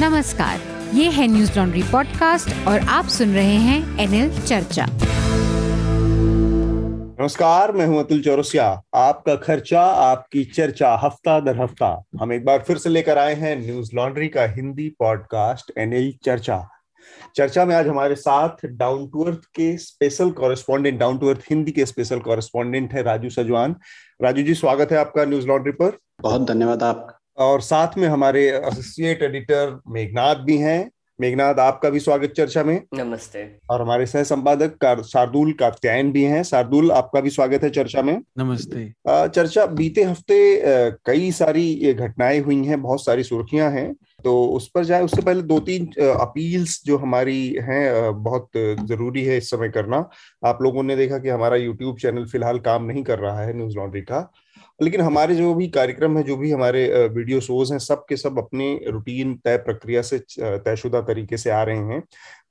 नमस्कार ये है न्यूज़ लॉन्ड्री पॉडकास्ट और आप सुन रहे हैं एनएल चर्चा। नमस्कार मैं हूँ अतुल चौरसिया। आपका खर्चा आपकी चर्चा हफ़्ता दर हफ़्ता। हम एक बार फिर से लेकर आए हैं न्यूज़ लॉन्ड्री का हिंदी पॉडकास्ट एनएल चर्चा। चर्चा में आज हमारे साथ डाउन टू अर्थ के special correspondent Down To Earth Hindi के स्पेशल कॉरेस्पॉन्डेंट है राजू सजवान। राजू जी स्वागत है आपका न्यूज़ लॉन्ड्री पर। बहुत धन्यवाद आपका और साथ में हमारे एसोसिएट एडिटर मेघनाथ भी हैं। मेघनाथ आपका भी स्वागत चर्चा में। नमस्ते। और हमारे सह संपादक शार्दुल कात्यायन भी हैं। शार्दुल आपका भी स्वागत है चर्चा में। नमस्ते। चर्चा बीते हफ़्ते कई सारी घटनाएँ हुई हैं बहुत सारी सुर्खियाँ हैं। तो उस पर जाए उससे पहले दो तीन अपील्स जो हमारी हैं बहुत ज़रूरी है इस समय करना। आप लोगों ने देखा कि हमारा यूट्यूब चैनल फ़िलहाल काम नहीं कर रहा है न्यूज़ लॉन्ड्री का। लेकिन हमारे जो भी कार्यक्रम है, जो भी हमारे वीडियो शोज़ हैं, सब के सब अपने रूटीन तय प्रक्रिया से तयशुदा तरीके से आ रहे हैं।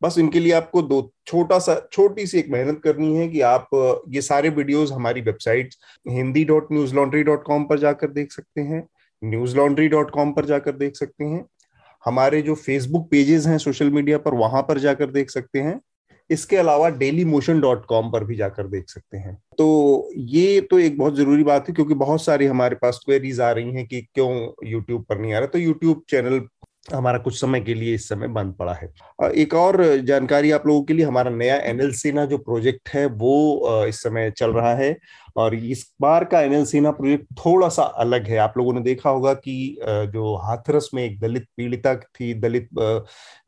बस इनके लिए आपको दो, छोटा सा, छोटी सी एक मेहनत करनी है कि आप ये सारे वीडियोस हमारी website Hindi dot Newslaundry dot com पर जाकर देख सकते हैं न्यूज़ लॉन्ड्री डॉट कॉम पर जाकर देख सकते हैं, हमारे जो फेसबुक पेजेस हैं सोशल मीडिया पर, वहाँ पर जाकर देख सकते हैं। इसके अलावा डेली मोशन डॉट कॉम पर भी जाकर देख सकते हैं। तो ये तो एक बहुत ज़रूरी बात है, क्योंकि बहुत सारी हमारे पास क्वेरीज आ रही हैं कि क्यों यूट्यूब पर नहीं आ रहा। तो यूट्यूब चैनल हमारा कुछ समय के लिए इस समय बंद पड़ा है। एक और जानकारी आप लोगों के लिए, हमारा नया एनएल सेना जो प्रोजेक्ट है, वो इस समय चल रहा है और इस बार का एनएल सेना प्रोजेक्ट थोड़ा सा अलग है। आप लोगों ने देखा होगा कि जो हाथरस में एक दलित पीड़िता थी, दलित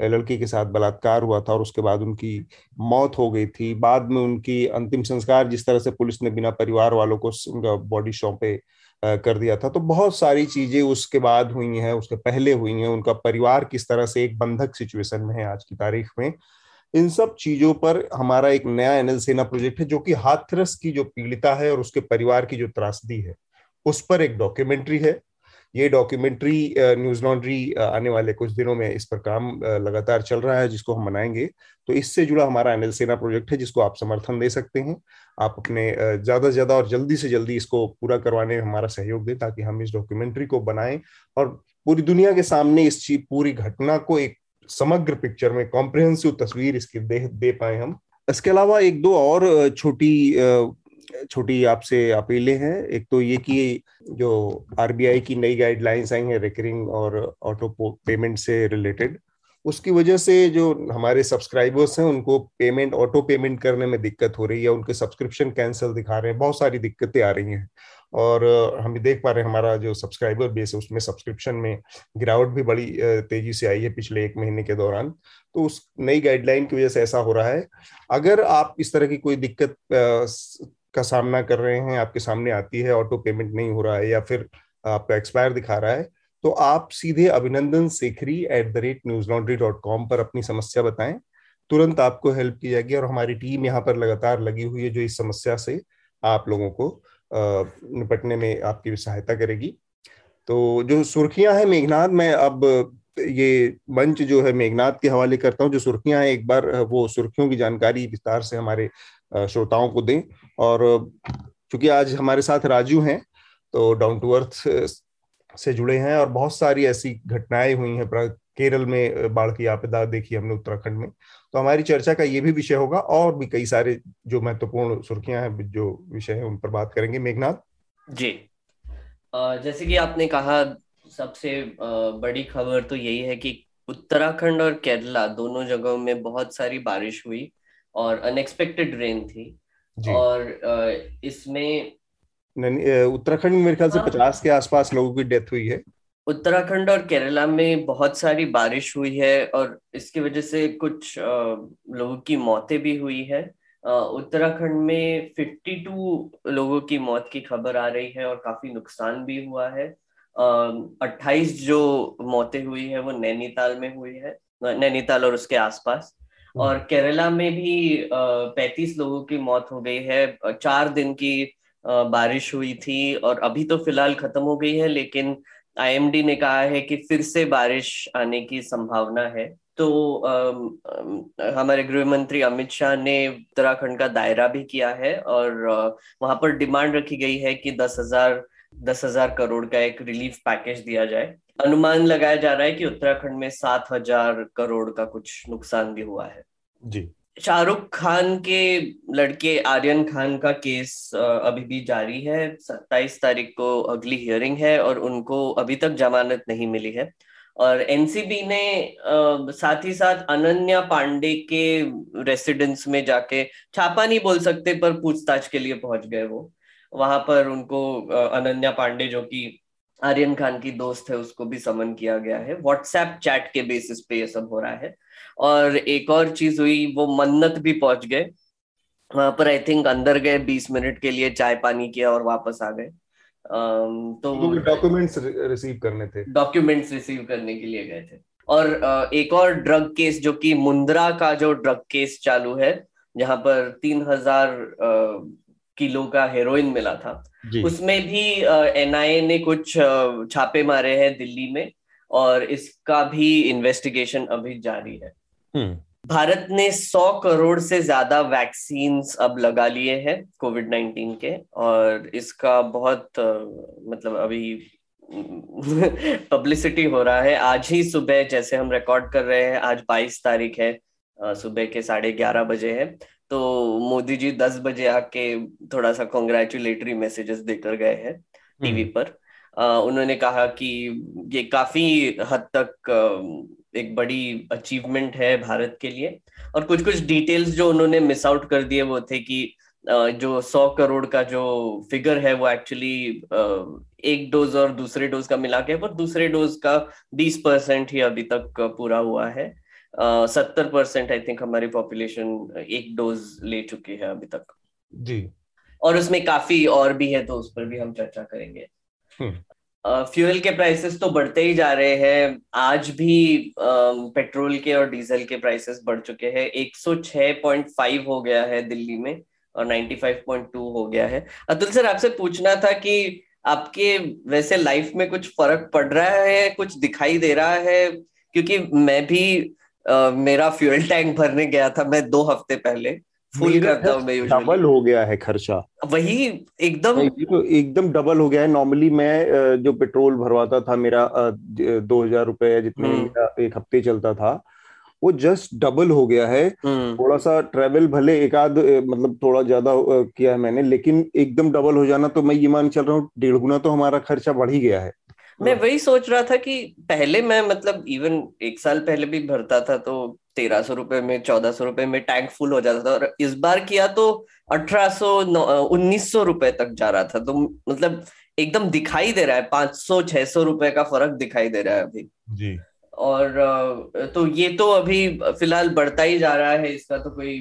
लड़की के साथ बलात्कार हुआ था और उसके बाद उनकी मौत हो गई थी। बाद में उनकी अंतिम संस्कार जिस तरह से पुलिस ने बिना परिवार वालों को उनका बॉडी सौंपे कर दिया था। तो बहुत सारी चीज़ें उसके बाद हुई हैं, उसके पहले हुई हैं। उनका परिवार किस तरह से एक बंधक सिचुएशन में है आज की तारीख में। इन सब चीज़ों पर हमारा एक नया एनएल सेना प्रोजेक्ट है, जो कि हाथरस की जो पीड़िता है और उसके परिवार की जो त्रासदी है, उस पर एक डॉक्यूमेंट्री है। ये डॉक्यूमेंट्री न्यूज़ लॉन्ड्री आने वाले कुछ दिनों में इस पर काम लगातार चल रहा है, जिसको हम बनाएँगे तो इससे जुड़ा हमारा एनएल सेना प्रोजेक्ट है, जिसको आप समर्थन दे सकते हैं। आप अपने ज़्यादा से ज़्यादा और जल्दी से जल्दी इसको पूरा करवाने में हमारा सहयोग दें, ताकि हम इस डॉक्यूमेंट्री को बनाएँ और पूरी दुनिया के सामने इस चीज़, पूरी घटना को एक समग्र पिक्चर में कॉम्प्रिहेंसिव तस्वीर इसकी दे दे पाए हम। इसके अलावा एक दो और छोटी छोटी आपसे अपीलें हैं। एक तो ये कि जो आरबीआई की नई गाइडलाइंस आई हैं रिकरिंग और ऑटो पेमेंट से रिलेटेड उसकी वजह से जो हमारे सब्सक्राइबर्स हैं, उनको पेमेंट ऑटो पेमेंट करने में दिक्कत हो रही है, उनके सब्सक्रिप्शन कैंसिल दिखा रहे हैं, बहुत सारी दिक्कतें आ रही हैं। और हम देख पा रहे हैं, हमारा जो सब्सक्राइबर बेस है, उसमें सब्सक्रिप्शन में गिरावट भी बड़ी तेज़ी से आई है पिछले एक महीने के दौरान। तो उस नई गाइडलाइन की वजह से ऐसा हो रहा है। अगर आप इस तरह की कोई दिक्कत का सामना कर रहे हैं, आपके सामने आती है ऑटो पेमेंट नहीं हो रहा है या फिर आपका एक्सपायर दिखा रहा है तो आप सीधे Abhinandan Sekhri at the rate Newslaundry dot com पर अपनी समस्या बताएँ। तुरंत आपको हेल्प की जाएगी और हमारी टीम यहाँ पर लगातार लगी हुई है जो इस समस्या से आप लोगों को निपटने में आपकी सहायता करेगी। तो जो सुर्खियाँ हैं मेघनाथ मैं अब ये मंच जो है मेघनाथ के हवाले करता हूँ। जो सुर्खियाँ हैं, एक बार वो सुर्खियों की जानकारी विस्तार से हमारे श्रोताओं को दें। और चूँकि आज हमारे साथ राजू हैं तो डाउन टू अर्थ से जुड़े हैं और बहुत सारी ऐसी घटनाएँ हुई हैं। केरल में बाढ़ की आपदा देखी हमने उत्तराखंड में। तो हमारी चर्चा का ये भी विषय होगा और भी कई सारे जो महत्वपूर्ण सुर्खियाँ हैं, जो विषय है, उन पर बात करेंगे। मेघनाथ? जी। जैसे कि आपने कहा, सबसे बड़ी खबर तो यही है कि उत्तराखंड और केरला दोनों जगहों में बहुत सारी बारिश हुई। और अनएक्सपेक्टेड रेन थी। और इसमें उत्तराखंड में मेरे ख्याल से हाँ। पचास के आसपास लोगों की डेथ हुई है। उत्तराखंड और केरला में बहुत सारी बारिश हुई है और इसकी वजह से कुछ लोगों की मौतें भी हुई है। उत्तराखंड में 52 लोगों की मौत की खबर आ रही है और काफ़ी नुकसान भी हुआ है। अट्ठाईस जो मौतें हुई है वो नैनीताल में हुई है नैनीताल और उसके आसपास। और हम्म। केरला में भी पैंतीस लोगों की मौत हो गई है। चार दिन की बारिश हुई थी और अभी तो फ़िलहाल खत्म हो गई है लेकिन आईएमडी ने कहा है कि फिर से बारिश आने की संभावना है। तो आ, हमारे गृह मंत्री अमित शाह ने उत्तराखंड का दायरा भी किया है और वहाँ पर डिमांड रखी गई है कि दस हज़ार दस हज़ार करोड़ का एक रिलीफ पैकेज दिया जाए। अनुमान लगाया जा रहा है कि उत्तराखंड में सात हज़ार करोड़ का कुछ नुकसान भी हुआ है। जी। शाहरुख खान के लड़के आर्यन खान का केस अभी भी जारी है। सत्ताईस तारीख को अगली हियरिंग है और उनको अभी तक जमानत नहीं मिली है। और एनसीबी ने साथ ही साथ अनन्या पांडे के रेसिडेंस में जाके छापा नहीं बोल सकते पर पूछताछ के लिए पहुँच गए वो। वहाँ पर उनको अनन्या पांडे जो कि आर्यन खान की दोस्त है उसको भी समन किया गया है। व्हाट्सएप चैट के बेसिस पे ये सब हो रहा है। और एक और चीज़ हुई वो मन्नत भी पहुँच गए। वहाँ पर आई थिंक अंदर गए बीस मिनट के लिए चाय पानी किया और वापस आ गए। तो डॉक्यूमेंट्स रिसीव करने थे। डॉक्यूमेंट्स रिसीव करने के लिए गए थे। और एक और ड्रग केस जो कि मुंद्रा का जो ड्रग केस चालू है जहाँ पर तीन हज़ार किलो का हेरोइन मिला था। उसमें भी एनआईए ने कुछ छापे मारे हैं दिल्ली में और इसका भी इन्वेस्टिगेशन अभी जारी है। हम्म। भारत ने 100 करोड़ से ज़्यादा वैक्सीन अब लगा लिए हैं कोविड 19 के और इसका बहुत मतलब अभी पब्लिसिटी हो रहा है। आज ही सुबह जैसे हम रिकॉर्ड कर रहे हैं आज 22 तारीख है सुबह के साढ़े ग्यारह बजे है। तो मोदी जी दस बजे आके थोड़ा सा कॉन्ग्रेचुलेटरी मैसेजेस देकर गए हैं टीवी हम्म। पर। आ, उन्होंने कहा कि ये काफ़ी हद तक एक बड़ी अचीवमेंट है भारत के लिए। और कुछ कुछ डिटेल्स जो उन्होंने मिस आउट कर दिए वो थे कि जो सौ करोड़ का जो फिगर है वो एक्चुअली एक डोज और दूसरे डोज का मिला के पर दूसरे डोज का बीस परसेंट ही अभी तक पूरा हुआ है। सत्तर परसेंट आई थिंक हमारी पॉपुलेशन एक डोज ले चुकी है अभी तक। जी। और उसमें काफ़ी और भी है तो उस पर भी हम चर्चा करेंगे। हम्म। फ्यूल के प्राइसेस तो बढ़ते ही जा रहे हैं। आज भी पेट्रोल के और डीजल के प्राइसेस बढ़ चुके हैं। 106.5 हो गया है दिल्ली में और 95.2 हो गया है। अतुल सर आपसे पूछना था कि आपके वैसे लाइफ में कुछ फ़र्क पड़ रहा है कुछ दिखाई दे रहा है? क्योंकि मैं भी मेरा फ्यूल टैंक भरने गया था मैं दो हफ़्ते पहले। फुल करता हूँ मैं डबल हो गया है खर्चा। वही एकदम तो एकदम डबल हो गया है। नॉर्मली मैं जो पेट्रोल भरवाता था मेरा दो हज़ार रुपए जितने हम्म। एक हफ़्ते चलता था वो जस्ट डबल हो गया है। हम्म। थोड़ा सा ट्रेवल भले एक आध मतलब थोड़ा ज़्यादा किया है मैंने लेकिन एकदम डबल हो जाना तो मैं ये मान चल रहा हूँ डेढ़ गुना तो हमारा खर्चा बढ़ ही गया है। मैं वही सोच रहा था कि पहले मैं मतलब इवन एक साल पहले भी भरता था तो तेरह सौ रुपए में चौदह सौ रुपए में टैंक फुल हो जाता था और इस बार किया तो अठारह सौ उन्नीस सौ रुपए तक जा रहा था। तो मतलब एकदम दिखाई दे रहा है पाँच सौ छह सौ रुपए का फ़र्क दिखाई दे रहा है अभी। जी। और तो ये तो अभी फ़िलहाल बढ़ता ही जा रहा है इसका तो कोई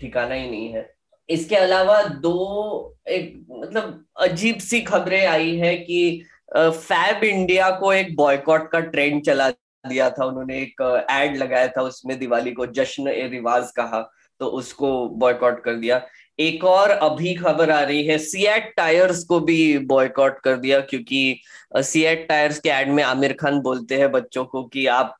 ठिकाना ही नहीं है। इसके अलावा दो एक मतलब अजीब सी खबरें आई है कि फैब इंडिया को एक बॉयकॉट का ट्रेंड चला दिया था। उन्होंने एक एड लगाया था, उसमें दिवाली को जश्न ए रिवाज कहा तो उसको बॉयकॉट कर दिया। एक और अभी खबर आ रही है सीएट टायर्स को भी बॉयकॉट कर दिया, क्योंकि सीएट टायर्स के एड में आमिर खान बोलते हैं बच्चों को कि आप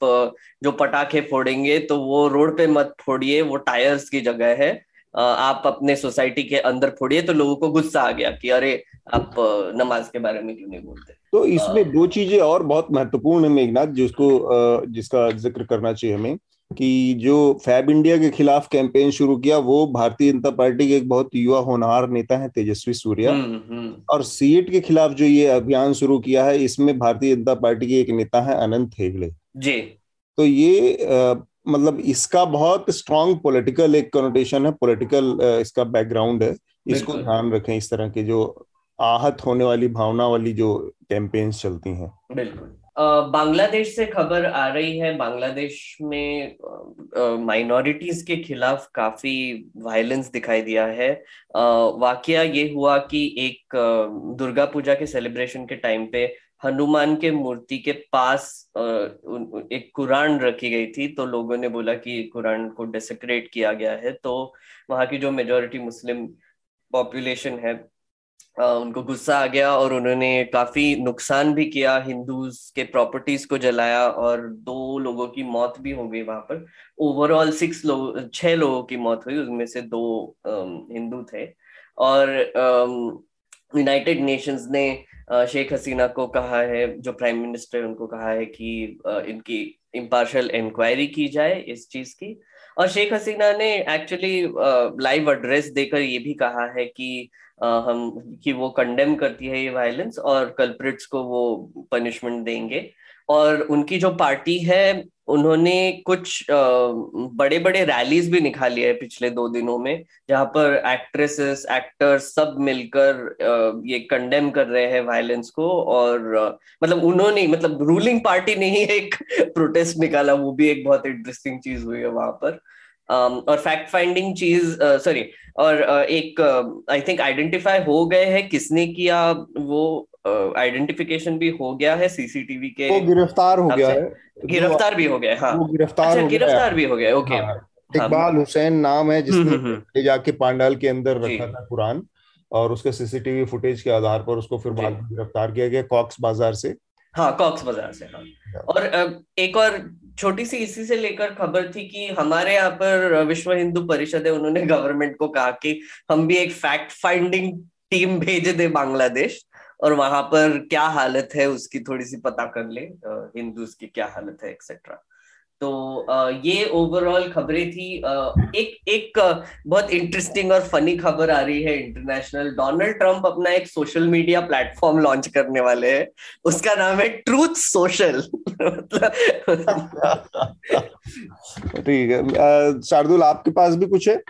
जो पटाखे फोड़ेंगे तो वो रोड पे मत फोड़िए, वो टायर्स की जगह है। आप अपने सोसाइटी के अंदर फोड़िए तो लोगों को गुस्सा आ गया कि अरे आप नमाज़ के बारे में क्यों नहीं बोलते? तो इसमें दो चीज़ें और बहुत महत्वपूर्ण है मेघनाथ जिसको जिसका ज़िक्र करना चाहिए हमें कि जो फैब इंडिया के खिलाफ कैंपेन शुरू किया वो भारतीय जनता पार्टी के एक बहुत युवा होनहार नेता है तेजस्वी सूर्या। हम्म, हम्म। और सीएट के खिलाफ जो ये अभियान शुरू किया है इसमें भारतीय जनता पार्टी के एक नेता है अनंत हेगड़े। जी। तो ये मतलब इसका बहुत स्ट्रांग पॉलिटिकल एक कनोटेशन है पॉलिटिकल इसका बैकग्राउंड है। इसको ध्यान रखें इस तरह के जो आहत होने वाली भावना वाली जो कैंपेन्स चलती हैं। बिल्कुल। बांग्लादेश से खबर आ रही है बांग्लादेश में माइनॉरिटीज के खिलाफ काफ़ी वायलेंस दिखाई दिया है। वाकया ये हुआ कि एक दुर्गा पूजा के सेलिब्रेशन के टाइम पे हनुमान के मूर्ति के पास एक कुरान रखी गई थी तो लोगों ने बोला कि कुरान को डेसेक्रेट किया गया है तो वहाँ की जो मेजोरिटी मुस्लिम पॉपुलेशन है उनको गुस्सा आ गया और उन्होंने काफ़ी नुकसान भी किया हिंदूज के प्रॉपर्टीज़ को जलाया और दो लोगों की मौत भी हो गई वहाँ पर। ओवरऑल सिक्स लोग, छह लोगों की मौत हुई उसमें से दो हिंदू थे। और यूनाइटेड नेशंस ने शेख हसीना को कहा है, जो प्राइम मिनिस्टर है, उनको कहा है कि इनकी इम्पार्शल इंक्वायरी की जाए इस चीज़ की। और शेख हसीना ने एक्चुअली लाइव एड्रेस देकर ये भी कहा है कि हम, कि वो कंडेम करती है ये वायलेंस और कल्प्रिट्स को वो पनिशमेंट देंगे। और उनकी जो पार्टी है उन्होंने कुछ बड़े बड़े रैलीज भी निकाली है पिछले दो दिनों में, जहाँ पर एक्ट्रेसेस एक्टर्स सब मिलकर ये कंडेम कर रहे हैं वायलेंस को और मतलब उन्होंने मतलब रूलिंग पार्टी ने ही एक प्रोटेस्ट निकाला, वो भी एक बहुत इंटरेस्टिंग चीज़ हुई है वहाँ पर। और फैक्ट फाइंडिंग चीज़ सॉरी और एक आई थिंक आइडेंटिफाई हो गए हैं किसने किया वो आइडेंटिफिकेशन भी हो गया है सीसीटीवी के वो गिरफ़्तार हो गया है। गिरफ़्तार भी हो गया हाँ वो गिरफ़्तार अच्छा, गिरफ़्तार भी हो गया ओके हाँ, हाँ, इकबाल हुसैन नाम है जिसने हम्म, हम्म, हम्म। ले जाके पांडाल के अंदर रखा था कुरान और उसके सीसीटीवी फुटेज के आधार पर उसको फिर बाद में गिरफ़्तार किया गया कॉक्स बाज़ार से। हाँ कॉक्स बाज़ार से हाँ। और एक और छोटी सी इसी से लेकर खबर थी कि हमारे यहाँ पर विश्व हिंदू परिषद है उन्होंने गवर्नमेंट को कहा कि हम भी एक फैक्ट फाइंडिंग टीम भेज दे बांग्लादेश। और वहाँ पर क्या हालत है उसकी थोड़ी सी पता कर ले हिंदूज की क्या हालत है एक्सेट्रा तो ये ओवरऑल खबरें थी एक एक बहुत इंटरेस्टिंग और फनी खबर आ रही है इंटरनेशनल डोनाल्ड ट्रंप अपना एक सोशल मीडिया प्लेटफॉर्म लॉन्च करने वाले हैं। उसका नाम है ट्रूथ सोशल ठीक है शार्दुल आपके पास भी कुछ है?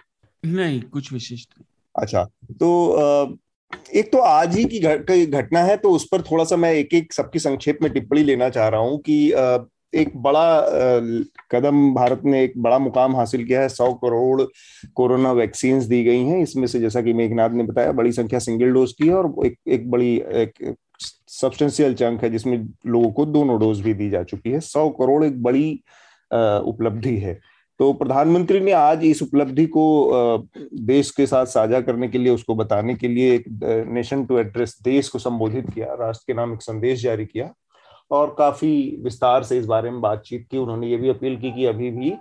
नहीं कुछ विशिष्ट अच्छा तो एक तो आज ही की घटना है तो उस पर थोड़ा सा मैं एक एक सबकी संक्षेप में टिप्पणी लेना चाह रहा हूँ कि एक बड़ा कदम भारत ने एक बड़ा मुकाम हासिल किया है। सौ करोड़ कोरोना वैक्सीन दी गई हैं। इसमें से जैसा कि मेघनाथ ने बताया, बड़ी संख्या सिंगल डोज की है और एक एक बड़ी, एक सब्सटेंशियल चंक है, जिसमें लोगों को दोनों डोज भी दी जा चुकी है। सौ करोड़ एक बड़ी उपलब्धि है। तो प्रधानमंत्री ने आज इस उपलब्धि को देश के साथ साझा करने के लिए, उसको बताने के लिए एक नेशन टू एड्रेस देश को संबोधित किया, राष्ट्र के नाम एक संदेश जारी किया और काफ़ी विस्तार से इस बारे में बातचीत की। उन्होंने ये भी अपील की कि अभी भी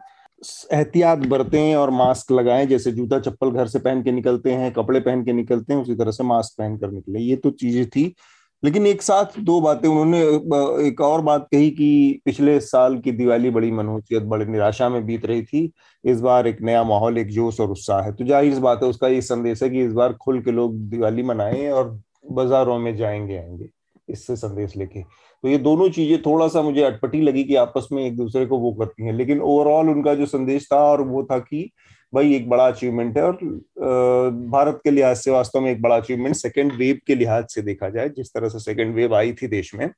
एहतियात बरतें और मास्क लगाएँ, जैसे जूता चप्पल घर से पहन के निकलते हैं, कपड़े पहन के निकलते हैं, उसी तरह से मास्क पहन कर निकले। ये तो चीज़ें थी लेकिन एक साथ दो बातें उन्होंने एक और बात कही कि पिछले साल की दिवाली बड़ी मनोचियत बड़ी निराशा में बीत रही थी। इस बार एक नया माहौल, एक जोश और उत्साह है। तो ज़ाहिर इस बात है, उसका ये संदेश है कि इस बार खुल के लोग दिवाली मनाएँ और बाजारों में जाएँगे, आएँगे, इससे संदेश लेके। तो ये दोनों चीज़ें थोड़ा सा मुझे अटपटी लगी कि आपस में एक दूसरे को वो करती हैं। लेकिन ओवरऑल उनका जो संदेश था और वो था कि भाई, एक बड़ा अचीवमेंट है और भारत के लिहाज से वास्तव में एक बड़ा अचीवमेंट सेकेंड वेव के लिहाज से देखा जाए, जिस तरह से सेकेंड वेव आई थी देश में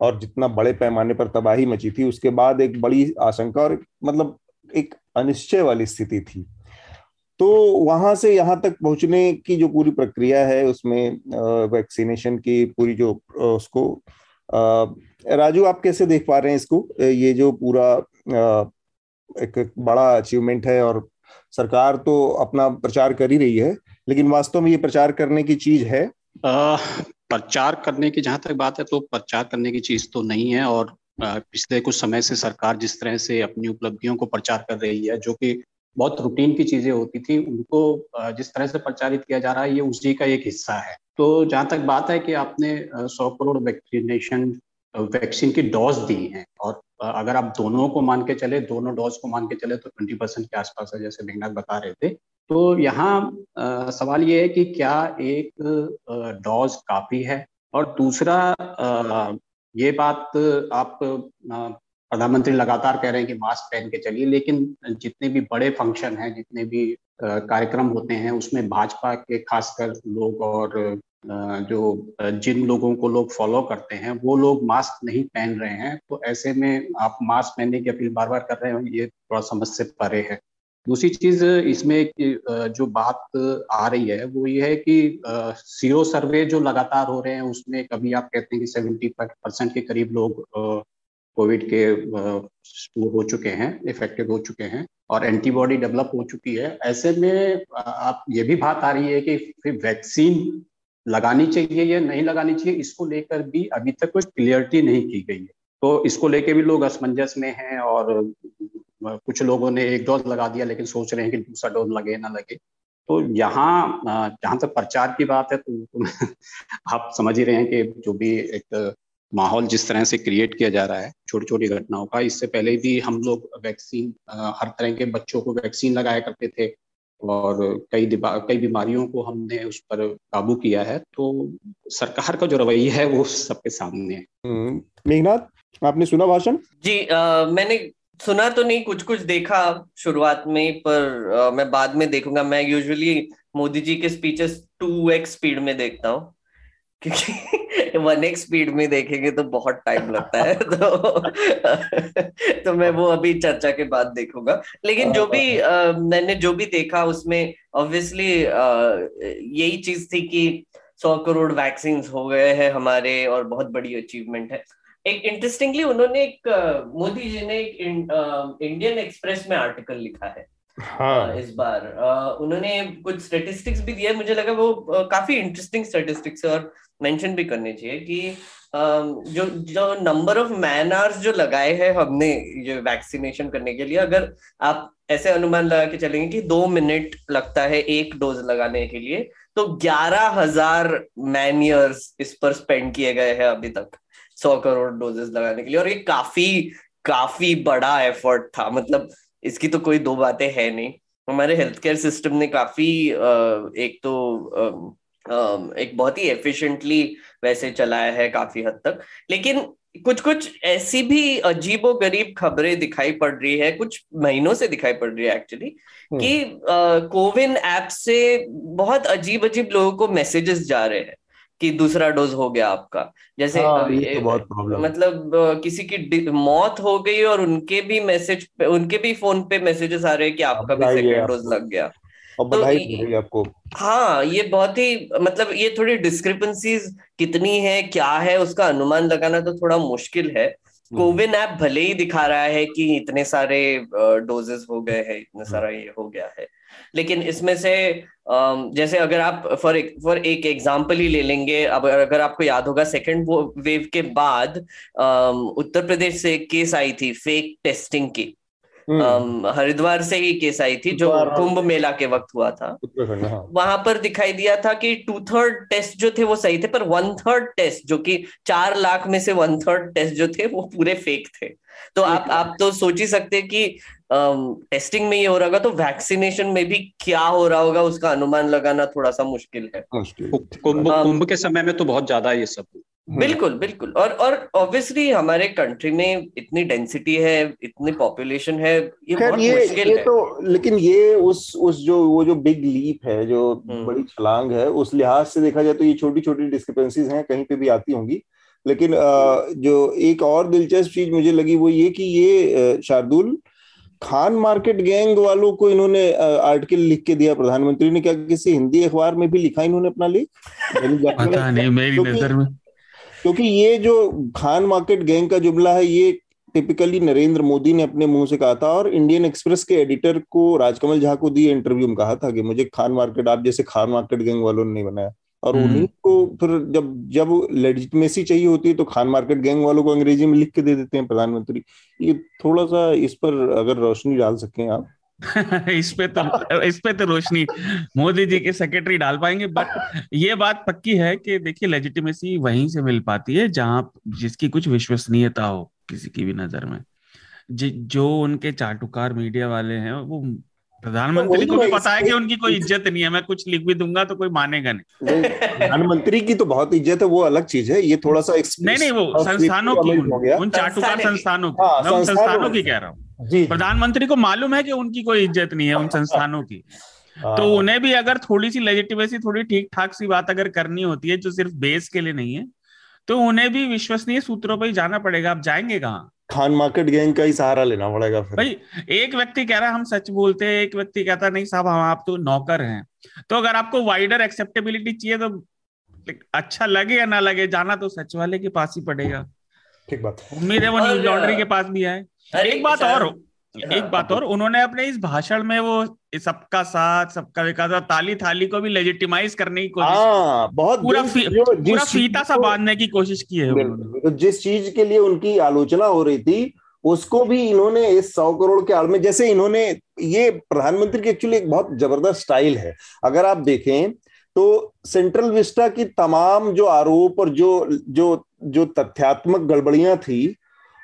और जितना बड़े पैमाने पर तबाही मची थी, उसके बाद एक बड़ी आशंका और मतलब एक अनिश्चय वाली स्थिति थी। तो वहाँ से यहाँ तक पहुँचने की जो पूरी प्रक्रिया है, उसमें वैक्सीनेशन की पूरी जो उसको राजू आप कैसे देख पा रहे हैं इसको? ये जो पूरा एक बड़ा अचीवमेंट है और सरकार तो अपना प्रचार कर ही रही है लेकिन वास्तव में ये प्रचार करने की चीज़ है? आ, प्रचार करने की जहाँ तक बात है तो प्रचार करने की चीज़ तो नहीं है और पिछले कुछ समय से सरकार जिस तरह से अपनी उपलब्धियों को प्रचार कर रही है जो कि बहुत रूटीन की चीज़ें होती थी उनको जिस तरह से प्रचारित किया जा रहा है ये उसी का एक हिस्सा है। तो जहाँ तक बात है कि आपने सौ करोड़ वैक्सीनेशन वैक्सीन की डोज दी है और अगर आप दोनों को मान के चले, दोनों डोज को मान के चले तो ट्वेंटी परसेंट के आसपास है, जैसे मेघनाथ बता रहे थे। तो यहाँ सवाल ये है कि क्या एक डोज काफ़ी है? और दूसरा ये बात आप प्रधानमंत्री लगातार कह रहे हैं कि मास्क पहन के चलिए, लेकिन जितने भी बड़े फ़ंक्शन हैं, जितने भी कार्यक्रम होते हैं, उसमें भाजपा के खासकर लोग और जो जिन लोगों को लोग फॉलो करते हैं, वो लोग मास्क नहीं पहन रहे हैं। तो ऐसे में आप मास्क पहनने की अपील बार बार कर रहे हो, ये थोड़ा समझ से परे है। दूसरी चीज़ इसमें जो बात आ रही है, वो ये है कि सीरो सर्वे जो लगातार हो रहे हैं, उसमें कभी आप कहते हैं कि सेवेंटी परसेंट के करीब लोग कोविड के वो हो चुके हैं इफ़ेक्टिव हो चुके हैं और एंटीबॉडी डेवलप हो चुकी है। ऐसे में आप, ये भी बात आ रही है कि फिर वैक्सीन लगानी चाहिए या नहीं लगानी चाहिए इसको लेकर भी अभी तक कोई क्लियरिटी नहीं की गई है। तो इसको लेके भी लोग असमंजस में हैं और कुछ लोगों ने एक डोज लगा दिया लेकिन सोच रहे हैं कि दूसरा डोज लगे ना लगे। तो यहाँ जहाँ तक प्रचार की बात है तो, आप समझ ही रहे हैं कि जो भी एक माहौल जिस तरह से क्रिएट किया जा रहा है छोटी छोटी घटनाओं का इससे पहले भी हम लोग वैक्सीन हर तरह के बच्चों को वैक्सीन लगाया करते थे। और कई कई बीमारियों को हमने उस पर काबू किया है तो सरकार का जो रवैया है वो सबके सामने है। हम्म, मेघनाथ आपने सुना भाषण? जी आ, मैंने सुना तो नहीं कुछ कुछ देखा शुरुआत में पर आ, मैं बाद में देखूँगा। मैं यूजुअली मोदी जी के स्पीचेस टू एक्स स्पीड में देखता हूँ। क्योंकि वन एक्स स्पीड में देखेंगे तो बहुत टाइम लगता है तो तो मैं वो अभी चर्चा के बाद देखूँगा। लेकिन जो भी मैंने जो भी देखा उसमें ऑब्वियसली यही चीज़ थी कि सौ करोड़ वैक्सीन हो गए हैं हमारे और बहुत बड़ी अचीवमेंट है। एक इंटरेस्टिंगली उन्होंने एक, मोदी जी ने एक इंडियन एक्सप्रेस में आर्टिकल लिखा है। हाँ। इस बार। उन्होंने कुछ स्टेटिस्टिक्स भी दिया मुझे लगा वो काफ़ी इंटरेस्टिंग स्टेटिस्टिक्स और मेंशन भी करने चाहिए कि जो जो नंबर ऑफ़ मैन आवर्स जो लगाए हैं हमने ये वैक्सीनेशन करने के लिए, अगर आप ऐसे अनुमान लगा के चलेंगे कि दो मिनट लगता है एक डोज लगाने के लिए तो ग्यारह हज़ार मैन ईयर्स इस पर स्पेंड किए गए हैं अभी तक, सौ करोड़ डोजेस लगाने के लिए। और ये काफ़ी काफ़ी बड़ा एफर्ट था। मतलब इसकी तो कोई दो बातें है नहीं। हमारे हेल्थ केयर सिस्टम ने काफ़ी एक तो एक बहुत ही एफिशिएंटली वैसे चलाया है काफ़ी हद तक। लेकिन कुछ कुछ ऐसी भी अजीबो गरीब खबरें दिखाई पड़ रही है कुछ महीनों से दिखाई पड़ रही है एक्चुअली हम्म। कि कोविन ऐप से बहुत अजीब अजीब लोगों को मैसेजेस जा रहे हैं। कि दूसरा डोज हो गया आपका। जैसे हाँ, ये तो बहुत मतलब किसी की मौत हो गई और उनके भी मैसेज उनके भी फ़ोन पे मैसेजेस आ रहे हैं कि आपका भी सेकेंड डोज लग गया। और तो बधाई आपको। हाँ ये बहुत ही मतलब ये थोड़ी डिस्क्रिपेंसीज कितनी है क्या है उसका अनुमान लगाना तो थोड़ा मुश्किल है। कोविन ऐप भले ही दिखा रहा है कि इतने सारे डोजेस हो गए हैं इतना सारा ये हो गया है। लेकिन इसमें से जैसे अगर आप फॉर फॉर एक एग्जांपल ही ले लेंगे अब अगर आपको याद होगा सेकेंड वेव के बाद उत्तर प्रदेश से एक केस आई थी फेक टेस्टिंग की। हम्म। हरिद्वार से ही केस आई थी जो कुंभ मेला के वक्त हुआ था। हाँ। वहाँ पर दिखाई दिया था कि टू थर्ड टेस्ट जो थे वो सही थे पर वन थर्ड टेस्ट जो कि चार लाख में से वन थर्ड टेस्ट जो थे वो पूरे फेक थे। तो आप आप तो सोच ही सकते कि टेस्टिंग में ये हो रहा होगा तो वैक्सीनेशन में भी क्या हो रहा होगा उसका अनुमान लगाना थोड़ा सा मुश्किल है। कुंभ कुंभ के समय में तो बहुत ज़्यादा ये सब हम्म। बिल्कुल बिल्कुल। और और ऑब्वियसली हमारे कंट्री में इतनी डेंसिटी है इतनी पॉपुलेशन है ये बहुत ये, मुश्किल ये है। तो लेकिन ये उस उस जो वो जो बिग लीप है जो हम्म। बड़ी छलांग है उस लिहाज से देखा जाए तो ये छोटी छोटी डिस्क्रिपेंसीज हैं कहीं पे भी आती होंगी। लेकिन जो एक और दिलचस्प चीज़ मुझे लगी वो ये कि ये शार्दुल खान मार्केट गैंग वालों को इन्होंने आर्टिकल लिख के दिया प्रधानमंत्री ने। क्या किसी हिंदी अखबार में भी लिखा इन्होंने अपना लिख पता नहीं मेरी नज़र में। क्योंकि ये जो खान मार्केट गैंग का जुमला है ये टिपिकली नरेंद्र मोदी ने अपने मुँह से कहा था और इंडियन एक्सप्रेस के एडिटर को राजकमल झा को दिए इंटरव्यू में कहा था कि मुझे खान मार्केट आप जैसे खान मार्केट गैंग वालों ने नहीं बनाया। और हम्म। उन्हीं को फिर जब जब लेजिटमेसी चाहिए होती है तो खान मार्केट गैंग वालों को अंग्रेज़ी में लिख के दे देते हैं प्रधानमंत्री। ये थोड़ा सा इस पर अगर रोशनी डाल सकें आप। इस पे तो इस पे तो रोशनी। मोदी जी के सेक्रेटरी डाल पाएँगे बट ये बात पक्की है कि देखिए लेजिटिमेसी वहीं से मिल पाती है जहाँ जिसकी कुछ विश्वसनीयता हो किसी की भी नज़र में। जो उनके चाटुकार मीडिया वाले हैं वो प्रधानमंत्री तो को भी पता है कि उनकी कोई इज़्ज़त नहीं है मैं कुछ लिख भी दूँगा तो कोई मानेगा नहीं। प्रधानमंत्री की तो बहुत इज़्ज़त है वो अलग चीज़ है ये थोड़ा सा नहीं नहीं वो संस्थानों की उन चाटुकार संस्थानों की। हाँ, संस्थानों की कह रहा हूँ। प्रधानमंत्री को मालूम है कि उनकी कोई इज़्ज़त नहीं है उन संस्थानों की। हाँ। तो उन्हें भी अगर थोड़ी सी लेजिटिमेसी थोड़ी ठीक ठाक सी बात अगर करनी होती है जो सिर्फ़ बेस के लिए नहीं है तो उन्हें भी विश्वसनीय सूत्रों पर ही जाना पड़ेगा। आप जाएँगे कहाँ? खान मार्केट गैंग का ही सहारा लेना पड़ेगा फिर। भाई एक व्यक्ति कह रहा है हम सच बोलते हैं। एक व्यक्ति कहता नहीं साहब हम आप तो नौकर हैं। तो अगर आपको वाइडर एक्सेप्टेबिलिटी चाहिए तो अच्छा लगे या ना लगे जाना तो सच वाले के पास ही पड़ेगा। ठीक बात। उम्मीद है वो न्यूज़ लॉन्ड्री के पास भी आए। एक बात और एक बात और उन्होंने अपने इस भाषण में वो सबका साथ सबका विकास और ताली थाली को भी लेजिटिमाइज करने की कोशिश हाँ, बहुत पूरा फ़ी, पूरा फीता सा बांधने की कोशिश की है तो जिस चीज़ के लिए उनकी आलोचना हो रही थी उसको भी इन्होंने इस सौ करोड़ के आड़ में जैसे इन्होंने ये प्रधानमंत्री की एक्चुअली एक बहुत ज़बरदस्त स्टाइल है। अगर आप देखें तो सेंट्रल विस्टा की तमाम जो आरोप और जो जो जो तथ्यात्मक गड़बड़ियाँ थी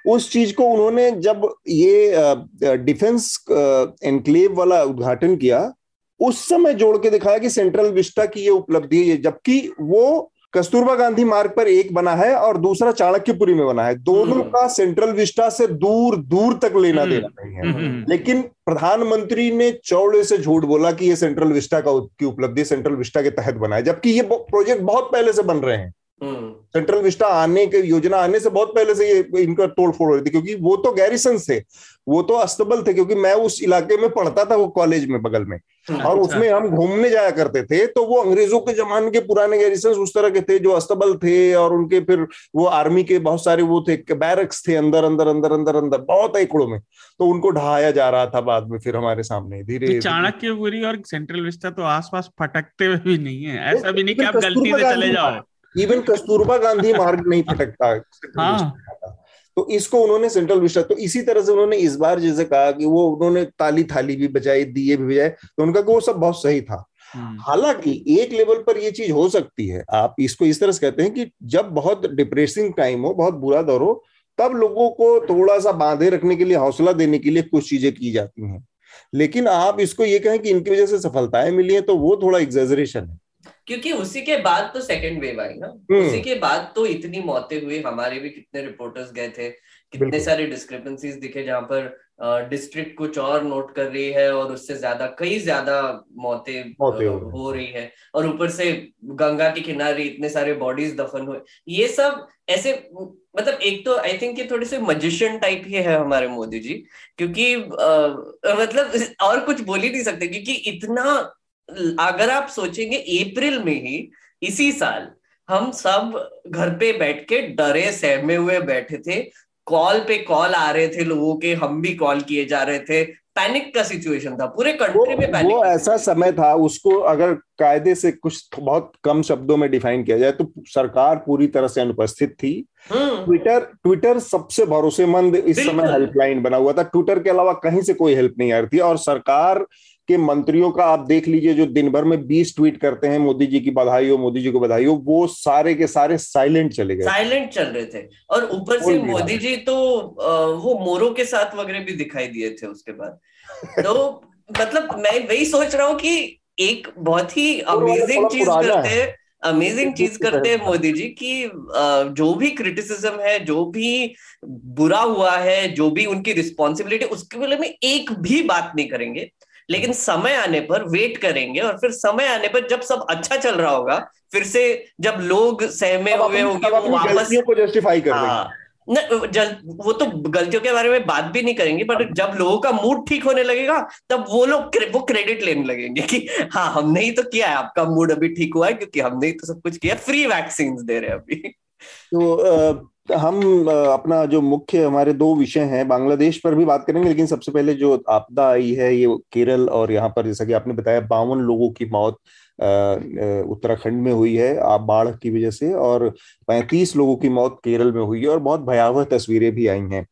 उस चीज़ को उन्होंने जब ये डिफेंस एनक्लेव वाला उद्घाटन किया उस समय जोड़ के दिखाया कि सेंट्रल विस्टा की ये उपलब्धि है जबकि वो कस्तूरबा गांधी मार्ग पर एक बना है और दूसरा चाणक्यपुरी में बना है दोनों हम्म। का सेंट्रल विस्टा से दूर दूर तक लेना हम्म। देना नहीं है हम्म, लेकिन प्रधानमंत्री ने चौड़े से झूठ बोला कि ये सेंट्रल विस्टा का की उपलब्धि सेंट्रल विस्टा के तहत बना है जबकि ये प्रोजेक्ट बहुत पहले से बन रहे हैं सेंट्रल विस्टा आने के योजना आने से बहुत पहले से ये इनका तोड़ फोड़ हो रही थी क्योंकि वो तो गैरिसन थे वो तो अस्तबल थे क्योंकि मैं उस इलाके में पढ़ता था वो कॉलेज में बगल में। हाँ, और अच्छा। उसमें हम घूमने जाया करते थे तो वो अंग्रेज़ों के जमाने के पुराने गैरिसन उस तरह के थे जो अस्तबल थे और उनके फिर वो आर्मी के बहुत सारे वो थे बैरक्स थे अंदर अंदर अंदर अंदर अंदर बहुत एकड़ों में। तो उनको ढहाया जा रहा था बाद में फिर हमारे सामने धीरे तो चाणक्यपुरी और सेंट्रल विस्टा तो आसपास फटकते हुए भी नहीं है ऐसा भी नहीं कि आप गलती से चले जाओ। इवन कस्तूरबा गांधी मार्ग नहीं फटकता हाँ। तो इसको उन्होंने सेंट्रल विस्टा तो इसी तरह से उन्होंने इस बार जैसे कहा कि वो उन्होंने ताली थाली भी बजाई दिए भी बजाए तो उनका वो सब बहुत सही था। हम्म। हालाँकि एक लेवल पर ये चीज़ हो सकती है। आप इसको इस तरह से कहते हैं कि जब बहुत डिप्रेसिंग टाइम हो बहुत बुरा दौर हो तब लोगों को थोड़ा सा बांधे रखने के लिए हौसला देने के लिए कुछ चीज़ें की जाती हैं। लेकिन आप इसको ये कहें कि इनकी वजह से सफलताएँ मिली है तो वो थोड़ा एग्जेजरेशन है। क्योंकि उसी के बाद तो सेकंड वेव आई ना। हम्म। उसी के बाद तो इतनी मौतें हुई हमारे भी कितने रिपोर्टर्स गए थे कितने सारे डिस्क्रिपेंसीज दिखे जहाँ पर डिस्ट्रिक्ट कुछ और नोट कर रही है और उससे ज़्यादा कई ज़्यादा मौतें मौते हो रही है। और ऊपर से गंगा के किनारे इतने सारे बॉडीज दफन हुए। ये सब ऐसे मतलब एक तो आई थिंक ये थोड़े से मजिशियन टाइप ही है हमारे मोदी जी क्योंकि आ, मतलब और कुछ बोल ही नहीं सकते क्योंकि इतना अगर आप सोचेंगे अप्रैल में ही इसी साल हम सब घर पे बैठ के डरे सहमे हुए बैठे थे। कॉल पे कॉल आ रहे थे लोगों के हम भी कॉल किए जा रहे थे। पैनिक का सिचुएशन था पूरे कंट्री में पैनिक वो ऐसा समय था उसको अगर कायदे से कुछ बहुत कम शब्दों में डिफाइन किया जाए तो सरकार पूरी तरह से अनुपस्थित थी। ट्विटर हम्म। ट्विटर सबसे भरोसेमंद इस समय हेल्पलाइन बना हुआ था। ट्विटर के अलावा कहीं से कोई हेल्प नहीं आ रही थी और सरकार के मंत्रियों का आप देख लीजिए जो दिन भर में 20 ट्वीट करते हैं मोदी जी की बधाई हो मोदी जी को बधाई हो वो सारे के सारे साइलेंट चले गए। साइलेंट चल रहे थे। और ऊपर से मोदी जी तो वो मोरों के साथ वगैरह भी दिखाई दिए थे उसके बाद। तो मतलब मैं वही सोच रहा हूँ कि एक बहुत ही अमेजिंग चीज़ करते हैं अमेजिंग चीज़ करते हैं मोदी जी कि जो भी क्रिटिसिज्म है जो भी बुरा हुआ है जो भी उनकी रिस्पॉन्सिबिलिटी उसके बारे में एक भी बात नहीं करेंगे। लेकिन समय आने पर वेट करेंगे और फिर समय आने पर जब सब अच्छा चल रहा होगा फिर से जब लोग सहमे हुए होंगे वो वापस को जस्टिफाई कर हाँ, न जल वो तो गलतियों के बारे में बात भी नहीं करेंगे पर जब लोगों का मूड ठीक होने लगेगा तब वो लोग क्रे, वो क्रेडिट लेने लगेंगे कि हाँ हमने ही तो किया है आपका मूड अभी ठीक हुआ है क्योंकि हमने ही तो सब कुछ किया फ्री वैक्सीन दे रहे हैं अभी। तो हम अपना जो मुख्य हमारे दो विषय हैं बांग्लादेश पर भी बात करेंगे लेकिन सबसे पहले जो आपदा आई है ये केरल और यहाँ पर जैसा कि आपने बताया बावन लोगों की मौत उत्तराखंड में हुई है आप बाढ़ की वजह से और पैंतीस लोगों की मौत केरल में हुई है और बहुत भयावह तस्वीरें भी आई हैं।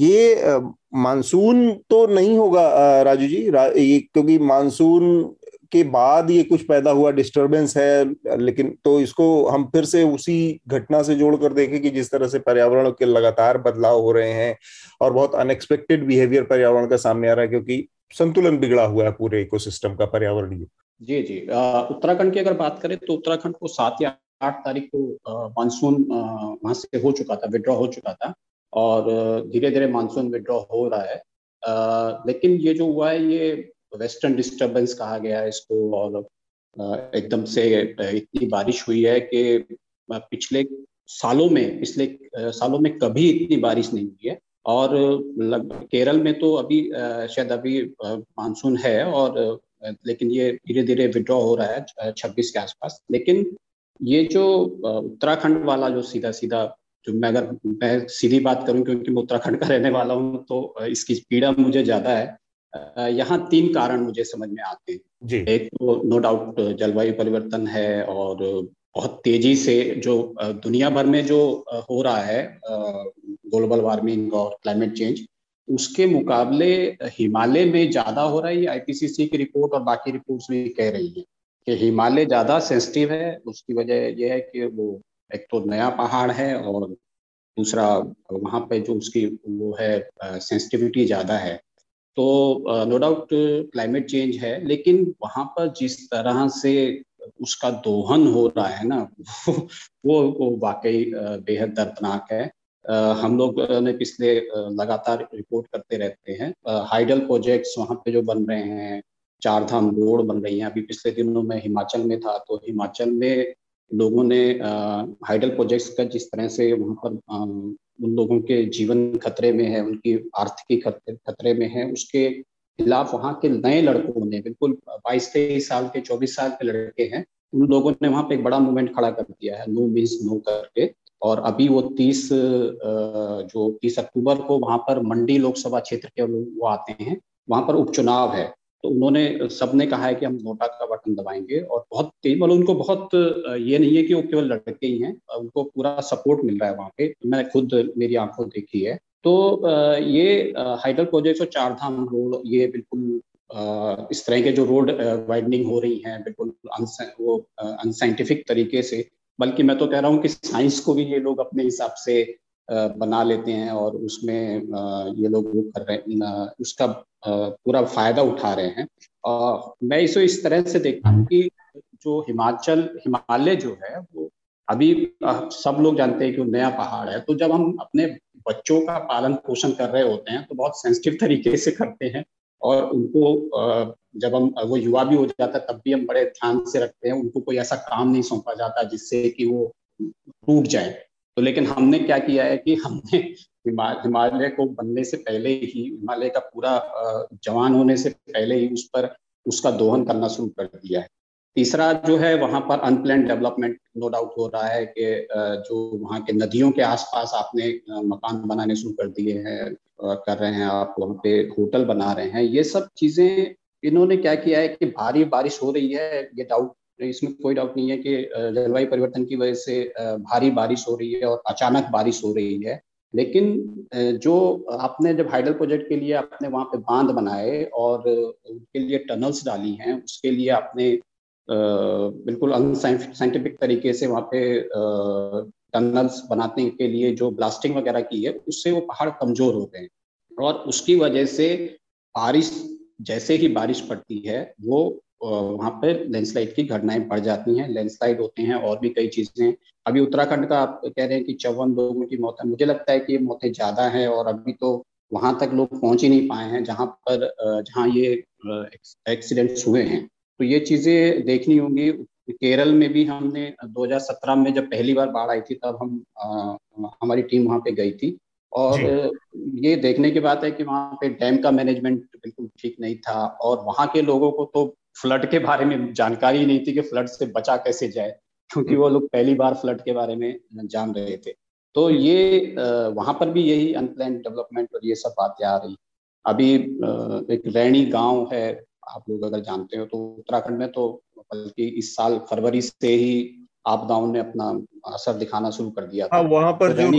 ये मानसून तो नहीं होगा राजू जी रा, ये क्योंकि मानसून के बाद ये कुछ पैदा हुआ डिस्टरबेंस है लेकिन तो इसको हम फिर से उसी घटना से जोड़कर देखें कि जिस तरह से पर्यावरण के लगातार बदलाव हो रहे हैं और बहुत अनएक्सपेक्टेड बिहेवियर पर्यावरण का सामने आ रहा है क्योंकि संतुलन बिगड़ा हुआ है पूरे इकोसिस्टम का पर्यावरणीय। जी जी। उत्तराखंड की अगर बात करें तो उत्तराखंड को सात या आठ तारीख को मानसून वहाँ से हो चुका था विड्रॉ हो चुका था और धीरे धीरे मानसून विड्रॉ हो रहा है। आ, लेकिन ये जो हुआ है ये वेस्टर्न डिस्टर्बेंस कहा गया है इसको और एकदम से इतनी बारिश हुई है कि पिछले सालों में, पिछले सालों में कभी इतनी बारिश नहीं हुई है। और केरल में तो अभी शायद अभी मानसून है और लेकिन ये धीरे धीरे विड्रॉ हो रहा है छब्बीस के आसपास। लेकिन ये जो उत्तराखंड वाला जो सीधा सीधा जो मैं अगर, मैं सीधी बात करूँ क्योंकि मैं उत्तराखंड का रहने वाला हूँ तो इसकी पीड़ा मुझे ज़्यादा है। यहाँ तीन कारण मुझे समझ में आते हैं। जी। एक तो नो डाउट जलवायु परिवर्तन है और बहुत तेज़ी से जो दुनिया भर में जो हो रहा है ग्लोबल वार्मिंग और क्लाइमेट चेंज उसके मुकाबले हिमालय में ज़्यादा हो रहा है ये आईपीसीसी की रिपोर्ट और बाकी रिपोर्ट्स भी कह रही है कि हिमालय ज़्यादा सेंसिटिव है उसकी वजह यह है कि वो एक तो नया पहाड़ है और दूसरा वहाँ पे जो उसकी वो है सेंसिटिविटी ज़्यादा है। तो नो डाउट क्लाइमेट चेंज है, लेकिन वहाँ पर जिस तरह से उसका दोहन हो रहा है ना, वो वो वाकई बेहद दर्दनाक है। हम लोग ने पिछले लगातार रिपोर्ट करते रहते हैं। हाइडल प्रोजेक्ट्स वहाँ पे जो बन रहे हैं चार धाम रोड बन रही हैं। अभी पिछले दिनों में हिमाचल में था तो हिमाचल में लोगों ने हाइडल प्रोजेक्ट्स का जिस तरह से वहाँ पर उन लोगों के जीवन खतरे में है, उनकी आर्थिक खतरे में है, उसके खिलाफ वहाँ के नए लड़कों ने, बिल्कुल बाईस तेईस साल के, चौबीस साल के लड़के हैं, उन लोगों ने वहाँ पे एक बड़ा मूवमेंट खड़ा कर दिया है, नो मीन्स नो करके, और अभी वो तीस जो तीस अक्टूबर को वहाँ पर मंडी लोकसभा क्षेत्र के वो आते हैं, वहाँ पर उपचुनाव है। तो उन्होंने, सबने कहा है कि हम नोटा का बटन दबाएँगे और बहुत तेज मतलब उनको बहुत ये नहीं है कि वो केवल लड़के ही हैं उनको पूरा सपोर्ट मिल रहा है वहाँ पे। मैंने खुद, मेरी आँखों देखी है। तो ये हाइडल प्रोजेक्ट और चार धाम रोड, ये बिल्कुल इस तरह के जो रोड वाइडनिंग हो रही हैं, बिल्कुल वो अनसाइंटिफिक तरीके से। बल्कि मैं तो कह रहा हूँ कि साइंस को भी ये लोग अपने हिसाब से बना लेते हैं और उसमें ये लोग वो कर रहे हैं उसका पूरा फ़ायदा उठा रहे हैं। और मैं इसे इस तरह से देखता हूँ कि जो हिमाचल, हिमालय जो है, वो अभी सब लोग जानते हैं कि वो नया पहाड़ है। तो जब हम अपने बच्चों का पालन पोषण कर रहे होते हैं तो बहुत सेंसिटिव तरीके से करते हैं और उनको जब हम, वो युवा भी हो जाता है, तब भी हम बड़े ध्यान से रखते हैं। उनको कोई ऐसा काम नहीं सौंपा जाता जिससे कि वो टूट जाए। तो लेकिन हमने क्या किया है कि हमने हिमालय को बनने से पहले ही, हिमालय का पूरा जवान होने से पहले ही उस पर उसका दोहन करना शुरू कर दिया है। तीसरा जो है, वहाँ पर अनप्लान डेवलपमेंट नो डाउट हो रहा है कि जो वहाँ के नदियों के आसपास आपने मकान बनाने शुरू कर दिए हैं कर रहे हैं आप, वहाँ पे होटल बना रहे हैं। ये सब चीज़ें, इन्होंने क्या किया है कि भारी बारिश हो रही है, ये डाउट इसमें कोई डाउट नहीं है कि जलवायु परिवर्तन की वजह से भारी बारिश हो रही है और अचानक बारिश हो रही है। लेकिन जो आपने जब हाइडल प्रोजेक्ट के लिए आपने वहाँ पे बाँध बनाए और उनके लिए टनल्स डाली हैं, उसके लिए आपने बिल्कुल अनसाइंटिफिक तरीके से वहाँ पे टनल्स बनाने के लिए जो ब्लास्टिंग वगैरह की है, उससे वो पहाड़ कमज़ोर हो गए और उसकी वजह से बारिश, जैसे ही बारिश पड़ती है, वो वहाँ पे लैंडस्लाइड की घटनाएँ बढ़ जाती हैं लैंडस्लाइड होते हैं और भी कई चीज़ें। अभी उत्तराखंड का आप कह रहे हैं कि चौवन लोगों की मौत है। मुझे लगता है कि ये मौतें ज़्यादा हैं और अभी तो वहाँ तक लोग पहुँच ही नहीं पाए हैं जहाँ पर जहाँ ये एक्सीडेंट्स हुए हैं। तो ये चीज़ें देखनी होंगी। केरल में भी हमने 2017 में जब पहली बार बाढ़ आई थी तब हम आ, हमारी टीम वहाँ पे गई थी। और ये देखने की बात है कि वहाँ पे डैम का मैनेजमेंट बिल्कुल ठीक नहीं था और वहाँ के लोगों को तो फ्लड के बारे में जानकारी नहीं थी कि फ्लड से बचा कैसे जाए क्योंकि वो लोग पहली बार फ्लड के बारे में जान रहे थे। तो ये वहाँ पर भी यही अनप्लान डेवलपमेंट और ये सब बातें आ रही। अभी एक रैणी गाँव है आप लोग अगर जानते हो तो उत्तराखंड में तो बल्कि इस साल फरवरी से ही आपदाओं ने अपना असर दिखाना शुरू कर दिया था। हाँ, वहाँ पर तो जो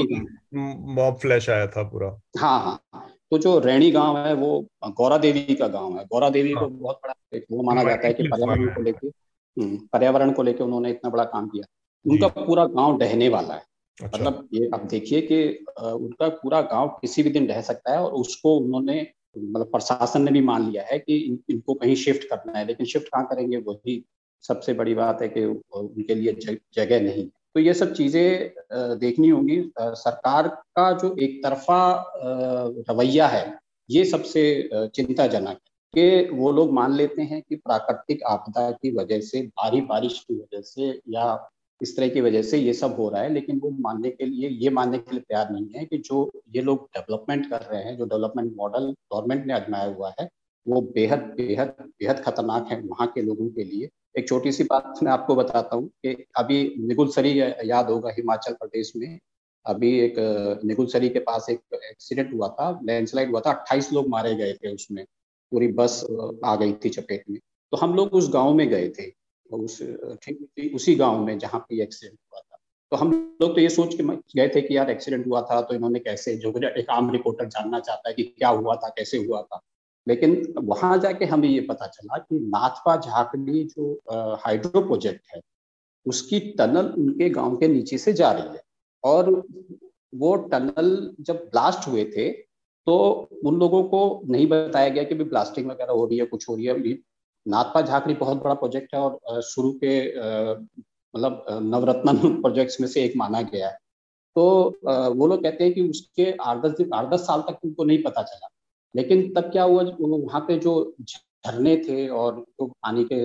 मॉब फ्लैश आया था पूरा। हाँ हाँ। तो जो रैणी गाँव है वो गौरा देवी का गाँव है। गौरा देवी हाँ। को बहुत बड़ा एक वो माना जाता है कि पर्यावरण को लेके हम्म, पर्यावरण को लेके उन्होंने इतना बड़ा काम किया। उनका पूरा गाँव डहने वाला है। अच्छा। मतलब ये आप देखिए कि उनका पूरा गाँव किसी भी दिन रह सकता है और उसको उन्होंने मतलब प्रशासन ने भी मान लिया है कि इन, इनको कहीं शिफ्ट करना है। लेकिन शिफ्ट कहाँ करेंगे वही सबसे बड़ी बात है कि उनके लिए जगह नहीं तो ये सब चीज़ें देखनी होंगी। सरकार का जो एक तरफा रवैया है, ये सबसे चिंताजनक है कि वो लोग मान लेते हैं कि प्राकृतिक आपदा की वजह से, भारी बारिश की वजह से या इस तरह की वजह से ये सब हो रहा है, लेकिन वो मानने के लिए, ये मानने के लिए तैयार नहीं है कि जो ये लोग डेवलपमेंट कर रहे हैं, जो डेवलपमेंट मॉडल गवर्नमेंट ने आजमाया हुआ है, वो बेहद बेहद बेहद खतरनाक है वहाँ के लोगों के लिए। एक छोटी सी बात मैं आपको बताता हूँ कि अभी निगुलसरी याद होगा हिमाचल प्रदेश में। अभी एक निगुलसरी के पास एक एक्सीडेंट हुआ था, लैंडस्लाइड हुआ था, अट्ठाईस लोग मारे गए थे उसमें। पूरी बस आ गई थी चपेट में। तो हम लोग उस गाँव में गए थे, उस, ठीक, उसी गाँव में जहाँ पे एक्सीडेंट हुआ था। तो हम लोग तो ये सोच के गए थे कि यार एक्सीडेंट हुआ था तो इन्होंने कैसे जो, एक आम रिपोर्टर जानना चाहता है कि क्या हुआ था, कैसे हुआ था। लेकिन वहाँ जाके हमें ये पता चला कि नाथपा झाकड़ी जो हाइड्रो प्रोजेक्ट है, उसकी टनल उनके गाँव के नीचे से जा रही है। और वो टनल जब ब्लास्ट हुए थे तो उन लोगों को नहीं बताया गया कि भी ब्लास्टिंग वगैरह हो रही है, कुछ हो रही है। नाथपा झाकड़ी बहुत बड़ा प्रोजेक्ट है और शुरू के मतलब नवरत्न प्रोजेक्ट्स में से एक माना गया है। तो वो लोग कहते हैं कि उसके आठ दस दिन, आठ दस साल तक उनको नहीं पता चला। लेकिन तब क्या हुआ वहाँ पे जो झरने थे और जो पानी के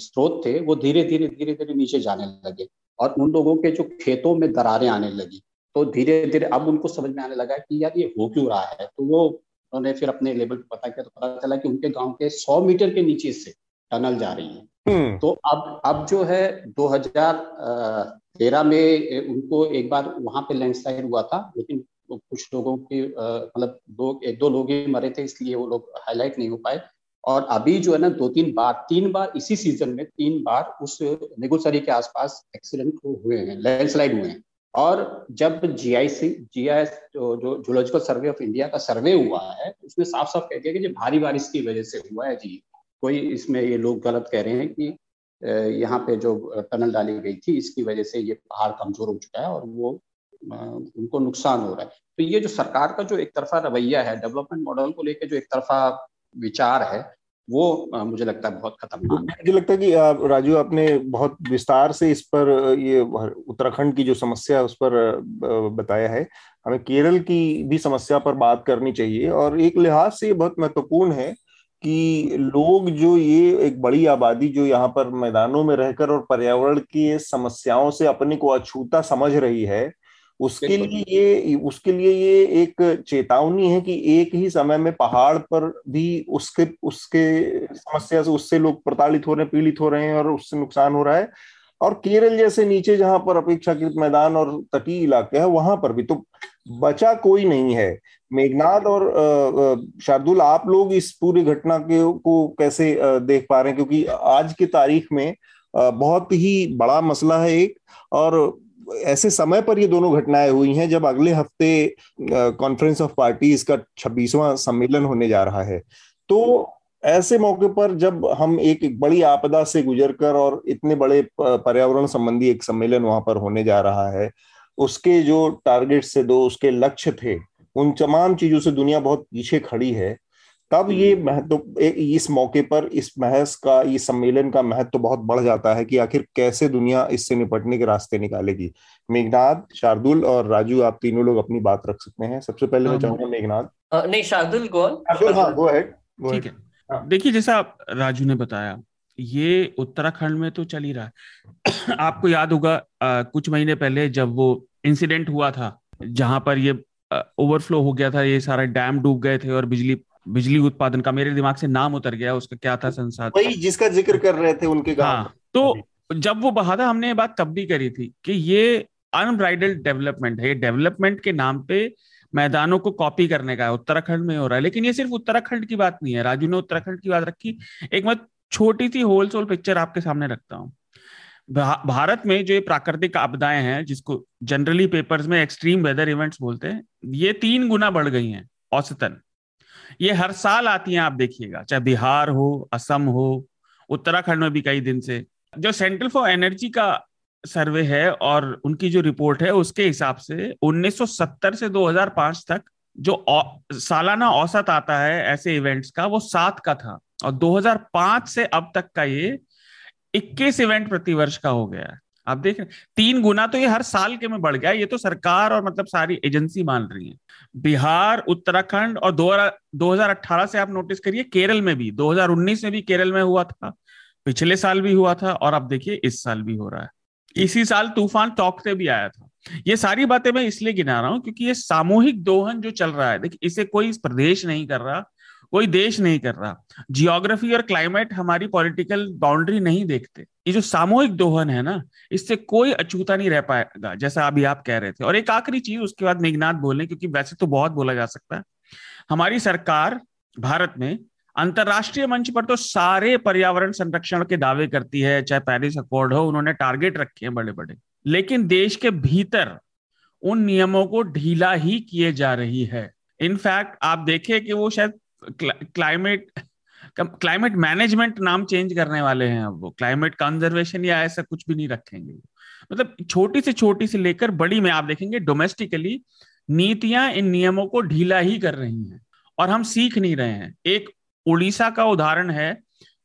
स्रोत थे वो धीरे धीरे धीरे धीरे नीचे जाने लगे और उन लोगों के जो खेतों में दरारें आने लगी। तो धीरे धीरे अब उनको समझ में आने लगा कि यार ये हो क्यों रहा है? तो वो उन्होंने फिर अपने लेवल पे पता किया तो पता चला कि उनके गाँव के सौ मीटर के नीचे से टनल जा रही है। हम्म। तो अब अब जो है 2013 में उनको एक बार वहाँ पे लैंडस्लाइड हुआ था लेकिन कुछ लोगों के मतलब दो, एक, दो लोग ही मरे थे, इसलिए वो लोग हाईलाइट नहीं हो पाए। और अभी जो है ना, दो, तीन बार तीन बार इसी सीज़न में तीन बार उस नेगोसरी के आसपास एक्सीडेंट हुए हैं लैंडस्लाइड हुए हैं। और जब जी आई सी जीआईसी जीआईएस जो जो जूलॉजिकल सर्वे ऑफ़ इंडिया का सर्वे हुआ है, उसमें साफ़ साफ़ कह दिया कि जो भारी बारिश की वजह से हुआ है जी। कोई इसमें ये लोग गलत कह रहे हैं कि यहाँ पे जो टनल डाली गई थी, इसकी वजह से ये पहाड़ कमज़ोर हो चुका है और वो उनको नुकसान हो रहा है। तो ये जो सरकार का जो एक तरफा रवैया है, डेवलपमेंट मॉडल को लेकर जो एक तरफा विचार है, वो मुझे लगता है बहुत खतरनाक मुझे लगता है कि राजू आपने बहुत विस्तार से इस पर ये उत्तराखंड की जो समस्या है उस पर बताया है। हमें केरल की भी समस्या पर बात करनी चाहिए और एक लिहाज से ये बहुत महत्वपूर्ण है कि लोग जो ये एक बड़ी आबादी जो यहाँ पर मैदानों में रहकर और पर्यावरण की समस्याओं से अपने को अछूता समझ रही है उसके लिए ये उसके लिए ये एक चेतावनी है कि एक ही समय में पहाड़ पर भी उसके उसके समस्या से उससे लोग प्रताड़ित हो रहे हैं पीड़ित हो रहे हैं और उससे नुकसान हो रहा है। और केरल जैसे नीचे जहाँ पर अपेक्षाकृत मैदान और तटीय इलाके हैं वहाँ पर भी तो बचा कोई नहीं है। मेघनाथ और शार्दुल आप लोग इस पूरी घटना के को कैसे देख पा रहे हैं? क्योंकि आज की तारीख में बहुत ही बड़ा मसला है एक और ऐसे समय पर ये दोनों घटनाएँ हुई हैं जब अगले हफ़्ते कॉन्फ्रेंस ऑफ़ पार्टीज़ का छब्बीसवां सम्मेलन होने जा रहा है। तो ऐसे मौके पर जब हम एक, एक बड़ी आपदा से गुजरकर और इतने बड़े पर्यावरण संबंधी एक सम्मेलन वहाँ पर होने जा रहा है उसके जो टारगेट से दो उसके लक्ष्य थे उन तमाम चीज़ों से दुनिया बहुत पीछे खड़ी है। तब ये हम्म। महत्व इस मौके पर इस बहस का इस सम्मेलन का महत्व तो बहुत बढ़ जाता है कि आखिर कैसे दुनिया इससे निपटने के रास्ते निकालेगी। मेघनाथ शार्दुल और राजू आप तीनों लोग अपनी बात रख सकते हैं। सबसे पहले मैं हाँ, चाहूँगा मेघनाथ नहीं शार्दुल शार्दुल हाँ गो अहेड ठीक है हाँ। देखिए जैसा राजू ने बताया ये उत्तराखंड में तो चल ही रहा है। आपको याद होगा कुछ महीने पहले जब वो इंसिडेंट हुआ था जहाँ पर ये ओवरफ्लो हो गया था ये सारे डैम डूब गए थे और बिजली बिजली उत्पादन का मेरे दिमाग से नाम उतर गया उसका क्या था संसाधन वही जिसका ज़िक्र कर रहे थे उनके हाँ तो जब वो बहा था हमने ये बात तब भी करी थी कि ये अनब्राइडल डेवलपमेंट है। ये डेवलपमेंट के नाम पे मैदानों को कॉपी करने का है। उत्तराखंड में हो रहा है। लेकिन ये सिर्फ़ उत्तराखंड की बात नहीं है। राजू ने उत्तराखंड की बात रखी। एक मत छोटी सी होलसोल पिक्चर आपके सामने रखता हूँ। भारत में जो ये प्राकृतिक आपदाएँ हैं जिसको जनरली पेपर्स में एक्सट्रीम वेदर इवेंट्स बोलते हैं ये तीन गुना बढ़ गई हैं औसतन। ये हर साल आती हैं, आप देखिएगा। चाहे बिहार हो, असम हो, उत्तराखंड में भी कई दिन से। जो सेंट्रल फॉर एनर्जी का सर्वे है और उनकी जो रिपोर्ट है, उसके हिसाब से 1970 से 2005 तक जो सालाना औसत आता है ऐसे इवेंट्स का, वो सात का था। और 2005 से अब तक का ये 21 इवेंट प्रतिवर्ष वर्ष का हो गया है। आप देख रहे हैं, तीन गुना तो ये हर साल के में बढ़ गया ये तो सरकार और मतलब सारी एजेंसी मान रही है। बिहार, उत्तराखंड और दो हज़ार अठारह से आप नोटिस करिए, केरल में भी 2019 में भी केरल में हुआ था, पिछले साल भी हुआ था और आप देखिए इस साल भी हो रहा है। इसी साल तूफ़ान टॉक से भी आया था। ये सारी बातें मैं इसलिए गिना रहा हूँ क्योंकि ये सामूहिक दोहन जो चल रहा है, देखिए इसे कोई प्रदेश नहीं कर रहा कोई देश नहीं कर रहा। जियोग्राफी और क्लाइमेट हमारी पॉलिटिकल बाउंड्री नहीं देखते। ये जो सामूहिक दोहन है ना, इससे कोई अछूता नहीं रह पाएगा, जैसा अभी आप कह रहे थे। और एक आखिरी चीज़, उसके बाद मेघनाथ बोले क्योंकि वैसे तो बहुत बोला जा सकता है। हमारी सरकार भारत में अंतरराष्ट्रीय मंच पर तो सारे पर्यावरण संरक्षण के दावे करती है, चाहे पेरिस अकॉर्ड हो, उन्होंने टारगेट रखे हैं बड़े बड़े लेकिन देश के भीतर उन नियमों को ढीला ही किए जा रही है। इनफैक्ट आप देखें कि वो शायद क्लाइमेट क्लाइमेट मैनेजमेंट नाम चेंज करने वाले हैं अब वो। क्लाइमेट कंजर्वेशन या ऐसा कुछ भी नहीं रखेंगे मतलब छोटी से छोटी से लेकर बड़ी में आप देखेंगे डोमेस्टिकली नीतियाँ इन नियमों को ढीला ही कर रही हैं और हम सीख नहीं रहे हैं। एक उड़ीसा का उदाहरण है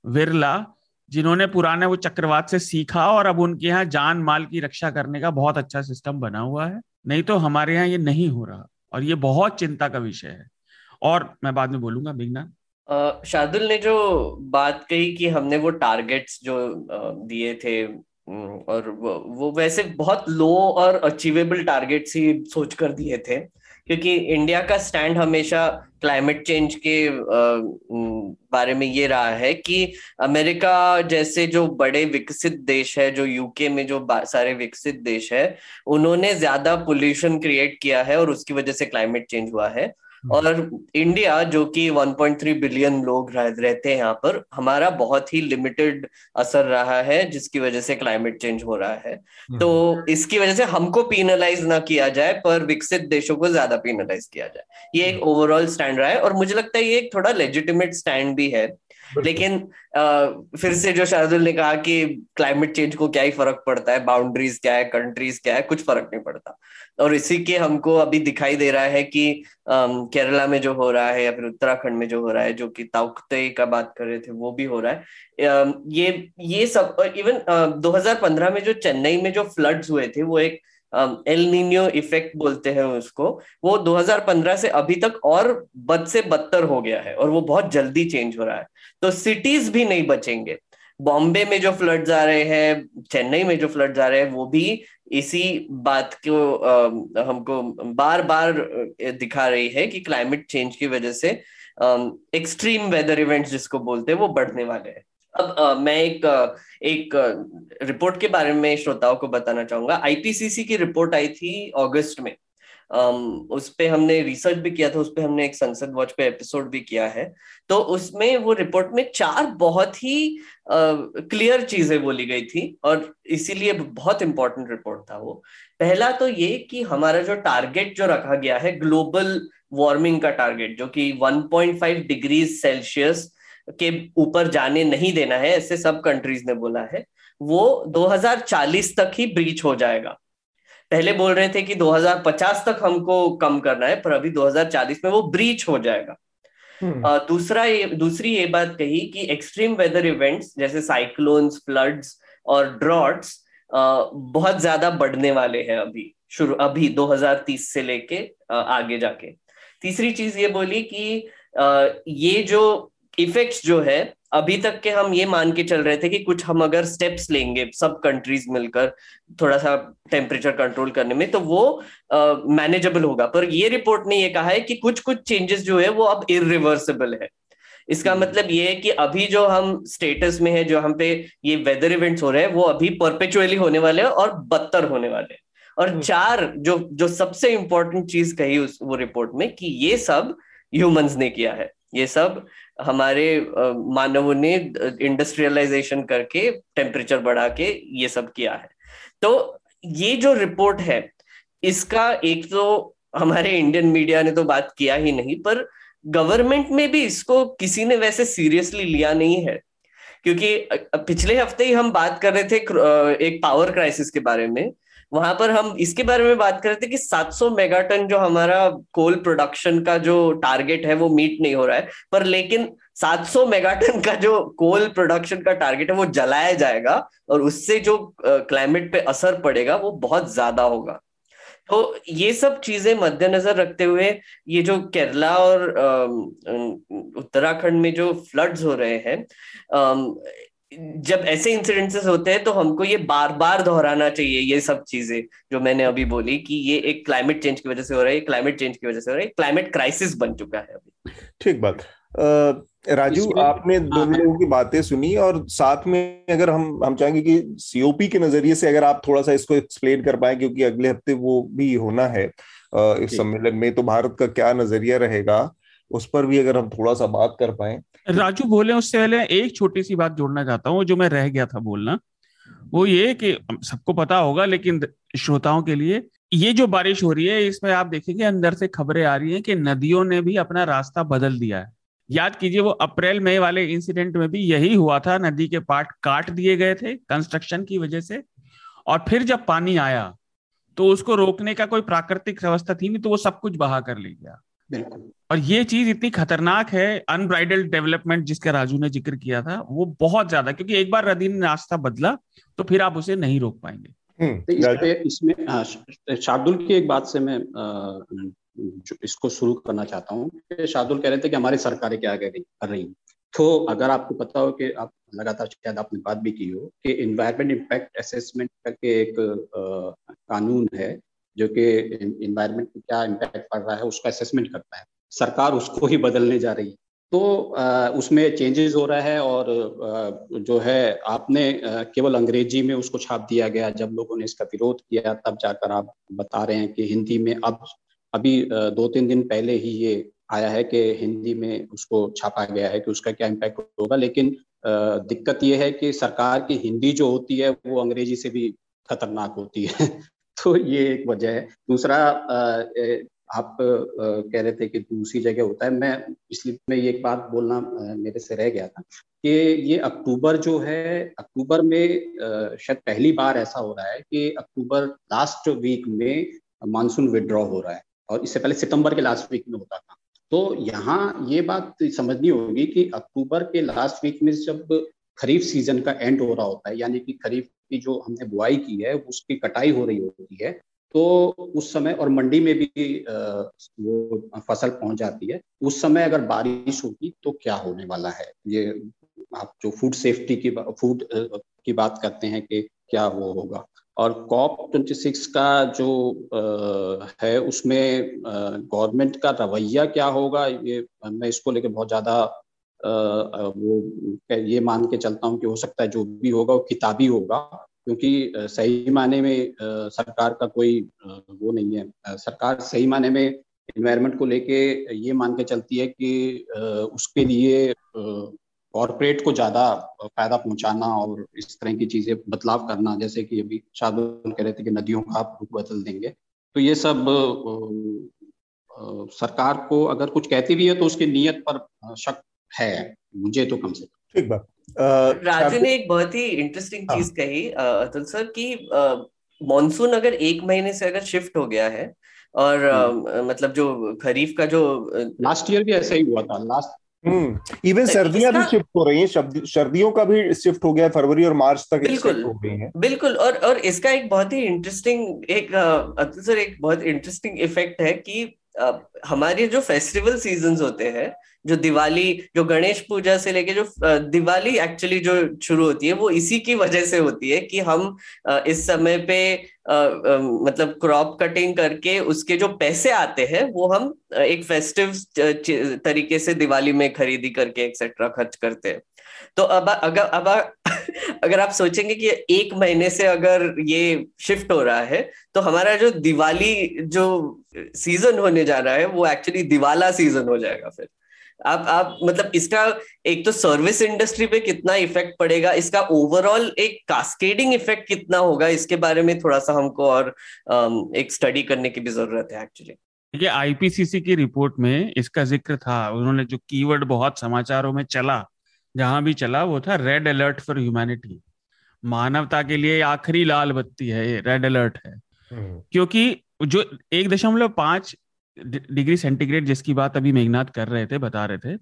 विरला जिन्होंने पुराने वो चक्रवात से सीखा और अब उनके यहाँ जान माल की रक्षा करने का बहुत अच्छा सिस्टम बना हुआ है। नहीं तो हमारे यहाँ ये नहीं हो रहा और ये बहुत चिंता का विषय है। और मैं बाद में बोलूँगा बिगना। शार्दुल ने जो बात कही कि हमने वो टारगेट्स जो दिए थे और वो, वैसे बहुत लो और अचीवेबल टारगेट्स ही सोच कर दिए थे क्योंकि इंडिया का स्टैंड हमेशा क्लाइमेट चेंज के बारे में ये रहा है कि अमेरिका जैसे जो बड़े विकसित देश है जो यूके में जो सारे विकसित देश है उन्होंने ज़्यादा पोल्यूशन क्रिएट किया है और उसकी वजह से क्लाइमेट चेंज हुआ है। और इंडिया जो कि 1.3 बिलियन लोग रह, रहते हैं यहाँ पर हमारा बहुत ही लिमिटेड असर रहा है जिसकी वजह से क्लाइमेट चेंज हो रहा है। हम्म। तो इसकी वजह से हमको पीनलाइज ना किया जाए पर विकसित देशों को ज़्यादा पीनलाइज किया जाए। ये एक ओवरऑल स्टैंड रहा है और मुझे लगता है ये एक थोड़ा लेजिटिमेट स्टैंड भी है। लेकिन आ, फिर से जो शाहजुल ने कहा कि क्लाइमेट चेंज को क्या ही फ़र्क पड़ता है बाउंड्रीज क्या है कंट्रीज़ क्या है कुछ फ़र्क नहीं पड़ता। और इसी के हमको अभी दिखाई दे रहा है कि केरला में जो हो रहा है या फिर उत्तराखंड में जो हो रहा है जो कि ताउकते का बात कर रहे थे वो भी हो रहा है। ये ये सब इवन 2015 में जो चेन्नई में जो फ्लड्स हुए थे वो एक एल नीनियो इफ़ेक्ट बोलते हैं उसको वो 2015 से अभी तक और बद से बदतर हो गया है और वो बहुत जल्दी चेंज हो रहा है। तो सिटीज़ भी नहीं बचेंगे। बॉम्बे में जो फ्लड्स आ रहे हैं चेन्नई में जो फ्लड्स आ रहे हैं वो भी इसी बात को आ, हमको बार बार दिखा रही है कि क्लाइमेट चेंज की वजह से एक्सट्रीम वेदर इवेंट्स जिसको बोलते हैं वो बढ़ने वाले हैं। अब आ, मैं एक एक रिपोर्ट के बारे में श्रोताओं को बताना चाहूँगा। आईपीसीसी की रिपोर्ट आई थी अगस्त में। उस पे हमने रिसर्च भी किया था, उस पे हमने एक संसद वॉच पे एपिसोड भी किया है। तो उसमें वो रिपोर्ट में चार बहुत ही क्लियर चीज़ें बोली गई थी और इसीलिए बहुत इंपॉर्टेंट रिपोर्ट था वो। पहला तो ये कि हमारा जो टारगेट जो रखा गया है ग्लोबल वार्मिंग का टारगेट जो कि 1.5 डिग्री सेल्सियस के ऊपर जाने नहीं देना है, ऐसे सब कंट्रीज़ ने बोला है, वो 2040 तक ही ब्रीच हो जाएगा। पहले बोल रहे थे कि 2050 तक हमको कम करना है पर अभी 2040 में वो ब्रीच हो जाएगा हम्म। दूसरा ये दूसरी ये बात कही कि एक्सट्रीम वेदर इवेंट्स जैसे साइक्लोन्स फ्लड्स और ड्रॉट्स बहुत ज़्यादा बढ़ने वाले हैं अभी शुरू अभी 2030 से लेके आगे जाके तीसरी चीज़ ये बोली कि आ, ये जो इफेक्ट्स जो है अभी तक के हम ये मान के चल रहे थे कि कुछ हम अगर स्टेप्स लेंगे सब कंट्रीज़ मिलकर थोड़ा सा टेम्परेचर कंट्रोल करने में तो वो मैनेजेबल uh, होगा पर ये रिपोर्ट ने ये कहा है कि कुछ कुछ चेंजेस जो है वो अब इरिवर्सिबल है इसका hmm. मतलब ये है कि अभी जो हम स्टेटस में है जो हम पे ये वेदर इवेंट्स हो रहे हैं वो अभी परपेचुअली होने वाले हैं और बदतर होने वाले हैं और hmm. चार जो जो सबसे इंपॉर्टेंट चीज़ कही उस वो रिपोर्ट में कि ये सब ह्यूमंस ने किया है ये सब हमारे मानवों ने इंडस्ट्रियलाइजेशन करके टेम्परेचर बढ़ा के ये सब किया है। तो ये जो रिपोर्ट है, इसका एक तो हमारे इंडियन मीडिया ने तो बात किया ही नहीं, पर गवर्नमेंट में भी इसको किसी ने वैसे सीरियसली लिया नहीं है। क्योंकि पिछले हफ़्ते ही हम बात कर रहे थे एक पावर क्राइसिस के बारे में वहाँ पर हम इसके बारे में बात कर रहे थे कि 700 मेगाटन जो हमारा कोल प्रोडक्शन का जो टारगेट है, वो मीट नहीं हो रहा है। पर लेकिन 700 मेगाटन का जो कोल प्रोडक्शन का टारगेट है, वो जलाया जाएगा और उससे जो क्लाइमेट पे असर पड़ेगा, वो बहुत ज़्यादा होगा। तो ये सब चीज़ें मद्देनजर रखते हुए ये जो केरला और उत्तराखंड में जो फ्लड्स हो रहे हैं जब ऐसे इंसिडेंसेस होते हैं तो हमको ये बार बार दोहराना चाहिए ये सब चीज़ें जो मैंने अभी बोली कि ये एक क्लाइमेट चेंज की वजह से हो रहा है क्लाइमेट चेंज की वजह से हो रहा है क्लाइमेट क्राइसिस बन चुका है अभी। ठीक बात। राजू आपने दोनों हाँ। लोगों की बातें सुनी और साथ में अगर हम हम चाहेंगे कि सीओपी के नज़रिए से अगर आप थोड़ा सा इसको एक्सप्लेन कर पाए क्योंकि अगले हफ़्ते वो भी होना है इस सम्मेलन में तो भारत का क्या नज़रिया रहेगा उस पर भी अगर हम थोड़ा सा बात कर पाए राजू बोले, उससे पहले एक छोटी सी बात जोड़ना चाहता हूँ, जो मैं रह गया था बोलना। वो ये कि सबको पता होगा, लेकिन श्रोताओं के लिए, ये जो बारिश हो रही है, इसमें आप देखेंगे, अंदर से खबरें आ रही हैं कि नदियों ने भी अपना रास्ता बदल दिया है। याद कीजिए, वो अप्रैल, मई वाले इंसिडेंट में भी यही हुआ था, नदी के पार्ट काट दिए गए थे कंस्ट्रक्शन की वजह से, और फिर जब पानी आया तो उसको रोकने का कोई प्राकृतिक व्यवस्था थी नहीं तो वो सब कुछ बहा कर ले गया। बिल्कुल। और ये चीज़ इतनी खतरनाक है अनब्राइडल्ड डेवलपमेंट जिसका राजू ने ज़िक्र किया था वो बहुत ज़्यादा क्योंकि एक बार नदी ने रास्ता बदला तो फिर आप उसे नहीं रोक पाएँगे। हम्म, तो इस इसमें शार्दुल की एक बात से मैं इसको शुरू करना चाहता हूँ शार्दुल कह रहे थे कि हमारी सरकारें क्या कर रही कर रही तो अगर आपको पता हो कि आप लगातार शायद आपने बात भी की हो कि इन्वायरमेंट इम्पैक्ट असेसमेंट करके एक आ, कानून है जो कि इन्वायरमेंट को क्या इम्पैक्ट पड़ रहा है, उसका असेसमेंट करता है। सरकार उसको ही बदलने जा रही है। तो उसमें चेंजेस हो रहा है और जो है, आपने केवल अंग्रेज़ी में उसको छाप दिया गया। जब लोगों ने इसका विरोध किया, तब जाकर आप बता रहे हैं कि हिंदी में अब, अभी दो तीन दिन पहले ही ये आया है कि हिंदी में उसको छापा गया है कि उसका क्या इम्पैक्ट होगा। लेकिन दिक्कत ये है कि सरकार की हिंदी जो होती है, वो अंग्रेज़ी से भी खतरनाक होती है। तो ये एक वजह है। दूसरा आप कह रहे थे कि दूसरी जगह होता है। मैं इसलिए मैं ये एक बात बोलना मेरे से रह गया था कि ये अक्टूबर जो है, अक्टूबर में शायद पहली बार ऐसा हो रहा है कि अक्टूबर लास्ट वीक में मानसून विड्रॉ हो रहा है और इससे पहले सितंबर के लास्ट वीक में होता था। तो यहाँ ये बात समझनी होगी कि अक्टूबर के लास्ट वीक में जब खरीफ सीज़न का एंड हो रहा होता है, यानी कि खरीफ की जो हमने बुआई की है उसकी कटाई हो रही होती है तो उस समय और मंडी में भी वो फ़सल पहुँच जाती है। उस समय अगर बारिश होगी तो क्या होने वाला है? ये आप जो फ़ूड सेफ्टी की फ़ूड की बात करते हैं कि क्या वो होगा? और कॉप ट्वेंटी सिक्स का जो आ, है उसमें गवर्नमेंट का रवैया क्या होगा? ये मैं इसको लेके बहुत ज़्यादा वो ये मान के चलता हूँ कि हो सकता है जो भी होगा वो किताबी होगा, क्योंकि सही माने में सरकार का कोई वो नहीं है। सरकार सही माने में इन्वायरमेंट को लेके ये मान के चलती है कि उसके लिए कॉरपोरेट को ज़्यादा फ़ायदा पहुंचाना और इस तरह की चीज़ें बदलाव करना, जैसे कि अभी शादुल कह रहे थे कि नदियों का आप रुख बदल देंगे। तो ये सब सरकार को अगर कुछ कहती भी है तो उसकी नीयत पर शक है मुझे तो कम से कम ठीक बात राजू ने एक बहुत ही इंटरेस्टिंग चीज़ हाँ। कही अतुल सर कि मॉनसून अगर एक महीने से अगर शिफ्ट हो गया है और हम्म। मतलब जो खरीफ का जो लास्ट ईयर भी ऐसा ही हुआ था लास्ट इवन हम्म, सर्दियाँ भी शिफ्ट हो रही हैं सर्दियों का भी शिफ्ट हो गया फरवरी और मार्च तक बिल्कुल हो गई हैं बिल्कुल और और इसका एक बहुत ही इंटरेस्टिंग एक अतुल सर एक बहुत इंटरेस्टिंग इफ़ेक्ट है कि हमारे जो फेस्टिवल सीज़न होते हैं जो दिवाली, जो गणेश पूजा से लेके जो दिवाली एक्चुअली जो शुरू होती है, वो इसी की वजह से होती है कि हम इस समय पे मतलब क्रॉप कटिंग करके उसके जो पैसे आते हैं, वो हम एक फेस्टिव तरीके से दिवाली में खरीदी करके एक्सेट्रा खर्च करते हैं। तो अब अगर अब, अगर आप सोचेंगे कि एक महीने से अगर ये शिफ्ट हो रहा है तो हमारा जो दिवाली जो सीज़न होने जा रहा है, वो एक्चुअली दिवाला सीज़न हो जाएगा फिर। आप आप मतलब इसका एक तो सर्विस इंडस्ट्री पे कितना इफ़ेक्ट पड़ेगा इसका ओवरऑल एक कास्केडिंग इफ़ेक्ट कितना होगा इसके बारे में थोड़ा सा हमको और एक स्टडी करने की भी ज़रूरत है एक्चुअली देखिए आईपीसीसी की रिपोर्ट में इसका ज़िक्र था उन्होंने जो कीवर्ड बहुत समाचारों में चला जहाँ भी चला वो था रेड अलर्ट फॉर ह्यूमैनिटी मानवता के लिए आखिरी लाल बत्ती है ये रेड अलर्ट है। हम्म। क्योंकि जो एक दशमलव पाँच डिग्री सेंटीग्रेड जिसकी बात अभी मेघनाथ कर रहे थे बता रहे थे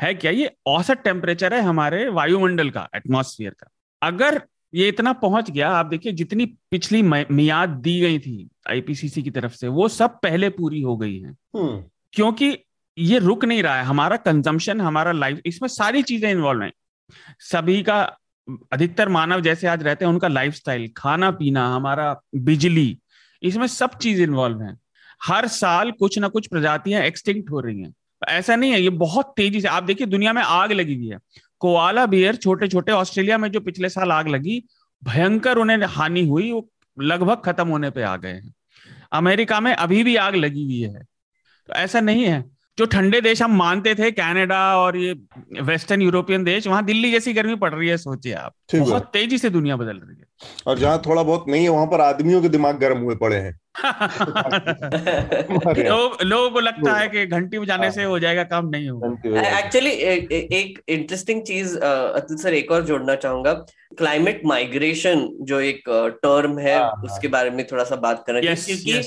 है क्या? ये औसत टेम्परेचर है हमारे वायुमंडल का एटमॉस्फेयर का। अगर ये इतना पहुँच गया आप देखिए जितनी पिछली मियाद दी गई थी आईपीसीसी की तरफ़ से वो सब पहले पूरी हो गई है। हम्म। क्योंकि ये रुक नहीं रहा है हमारा कंजम्पशन हमारा लाइफ इसमें सारी चीज़ें इन्वॉल्व हैं। सभी का अधिकतर मानव जैसे आज रहते हैं उनका लाइफस्टाइल खाना पीना हमारा बिजली इसमें सब चीज़ इन्वॉल्व है। हर साल कुछ ना कुछ प्रजातियाँ एक्सटिंक्ट हो रही हैं। ऐसा नहीं है, ये बहुत तेज़ी से, आप देखिए दुनिया में आग लगी हुई है। कोआला बियर छोटे छोटे ऑस्ट्रेलिया में जो पिछले साल आग लगी, भयंकर उन्हें हानि हुई, वो लगभग खत्म होने पे आ गए हैं। अमेरिका में अभी भी आग लगी हुई है। तो ऐसा नहीं है। जो ठंडे देश हम मानते थे कनाडा और ये वेस्टर्न यूरोपियन देश वहाँ दिल्ली जैसी गर्मी पड़ रही है सोचिए आप। बहुत तेज़ी से दुनिया बदल रही है। और जहाँ थोड़ा बहुत नहीं है वहाँ पर आदमियों के दिमाग गर्म हुए पड़े हैं। लोग लोगों को लगता है कि घंटी बजाने से हो जाएगा काम नहीं होगा। एक्चुअली एक इंटरेस्टिंग चीज़ अतुल सर एक और जोड़ना चाहूँगा। क्लाइमेट माइग्रेशन जो एक टर्म है हाँ, उसके बारे में थोड़ा सा बात करना। क्योंकि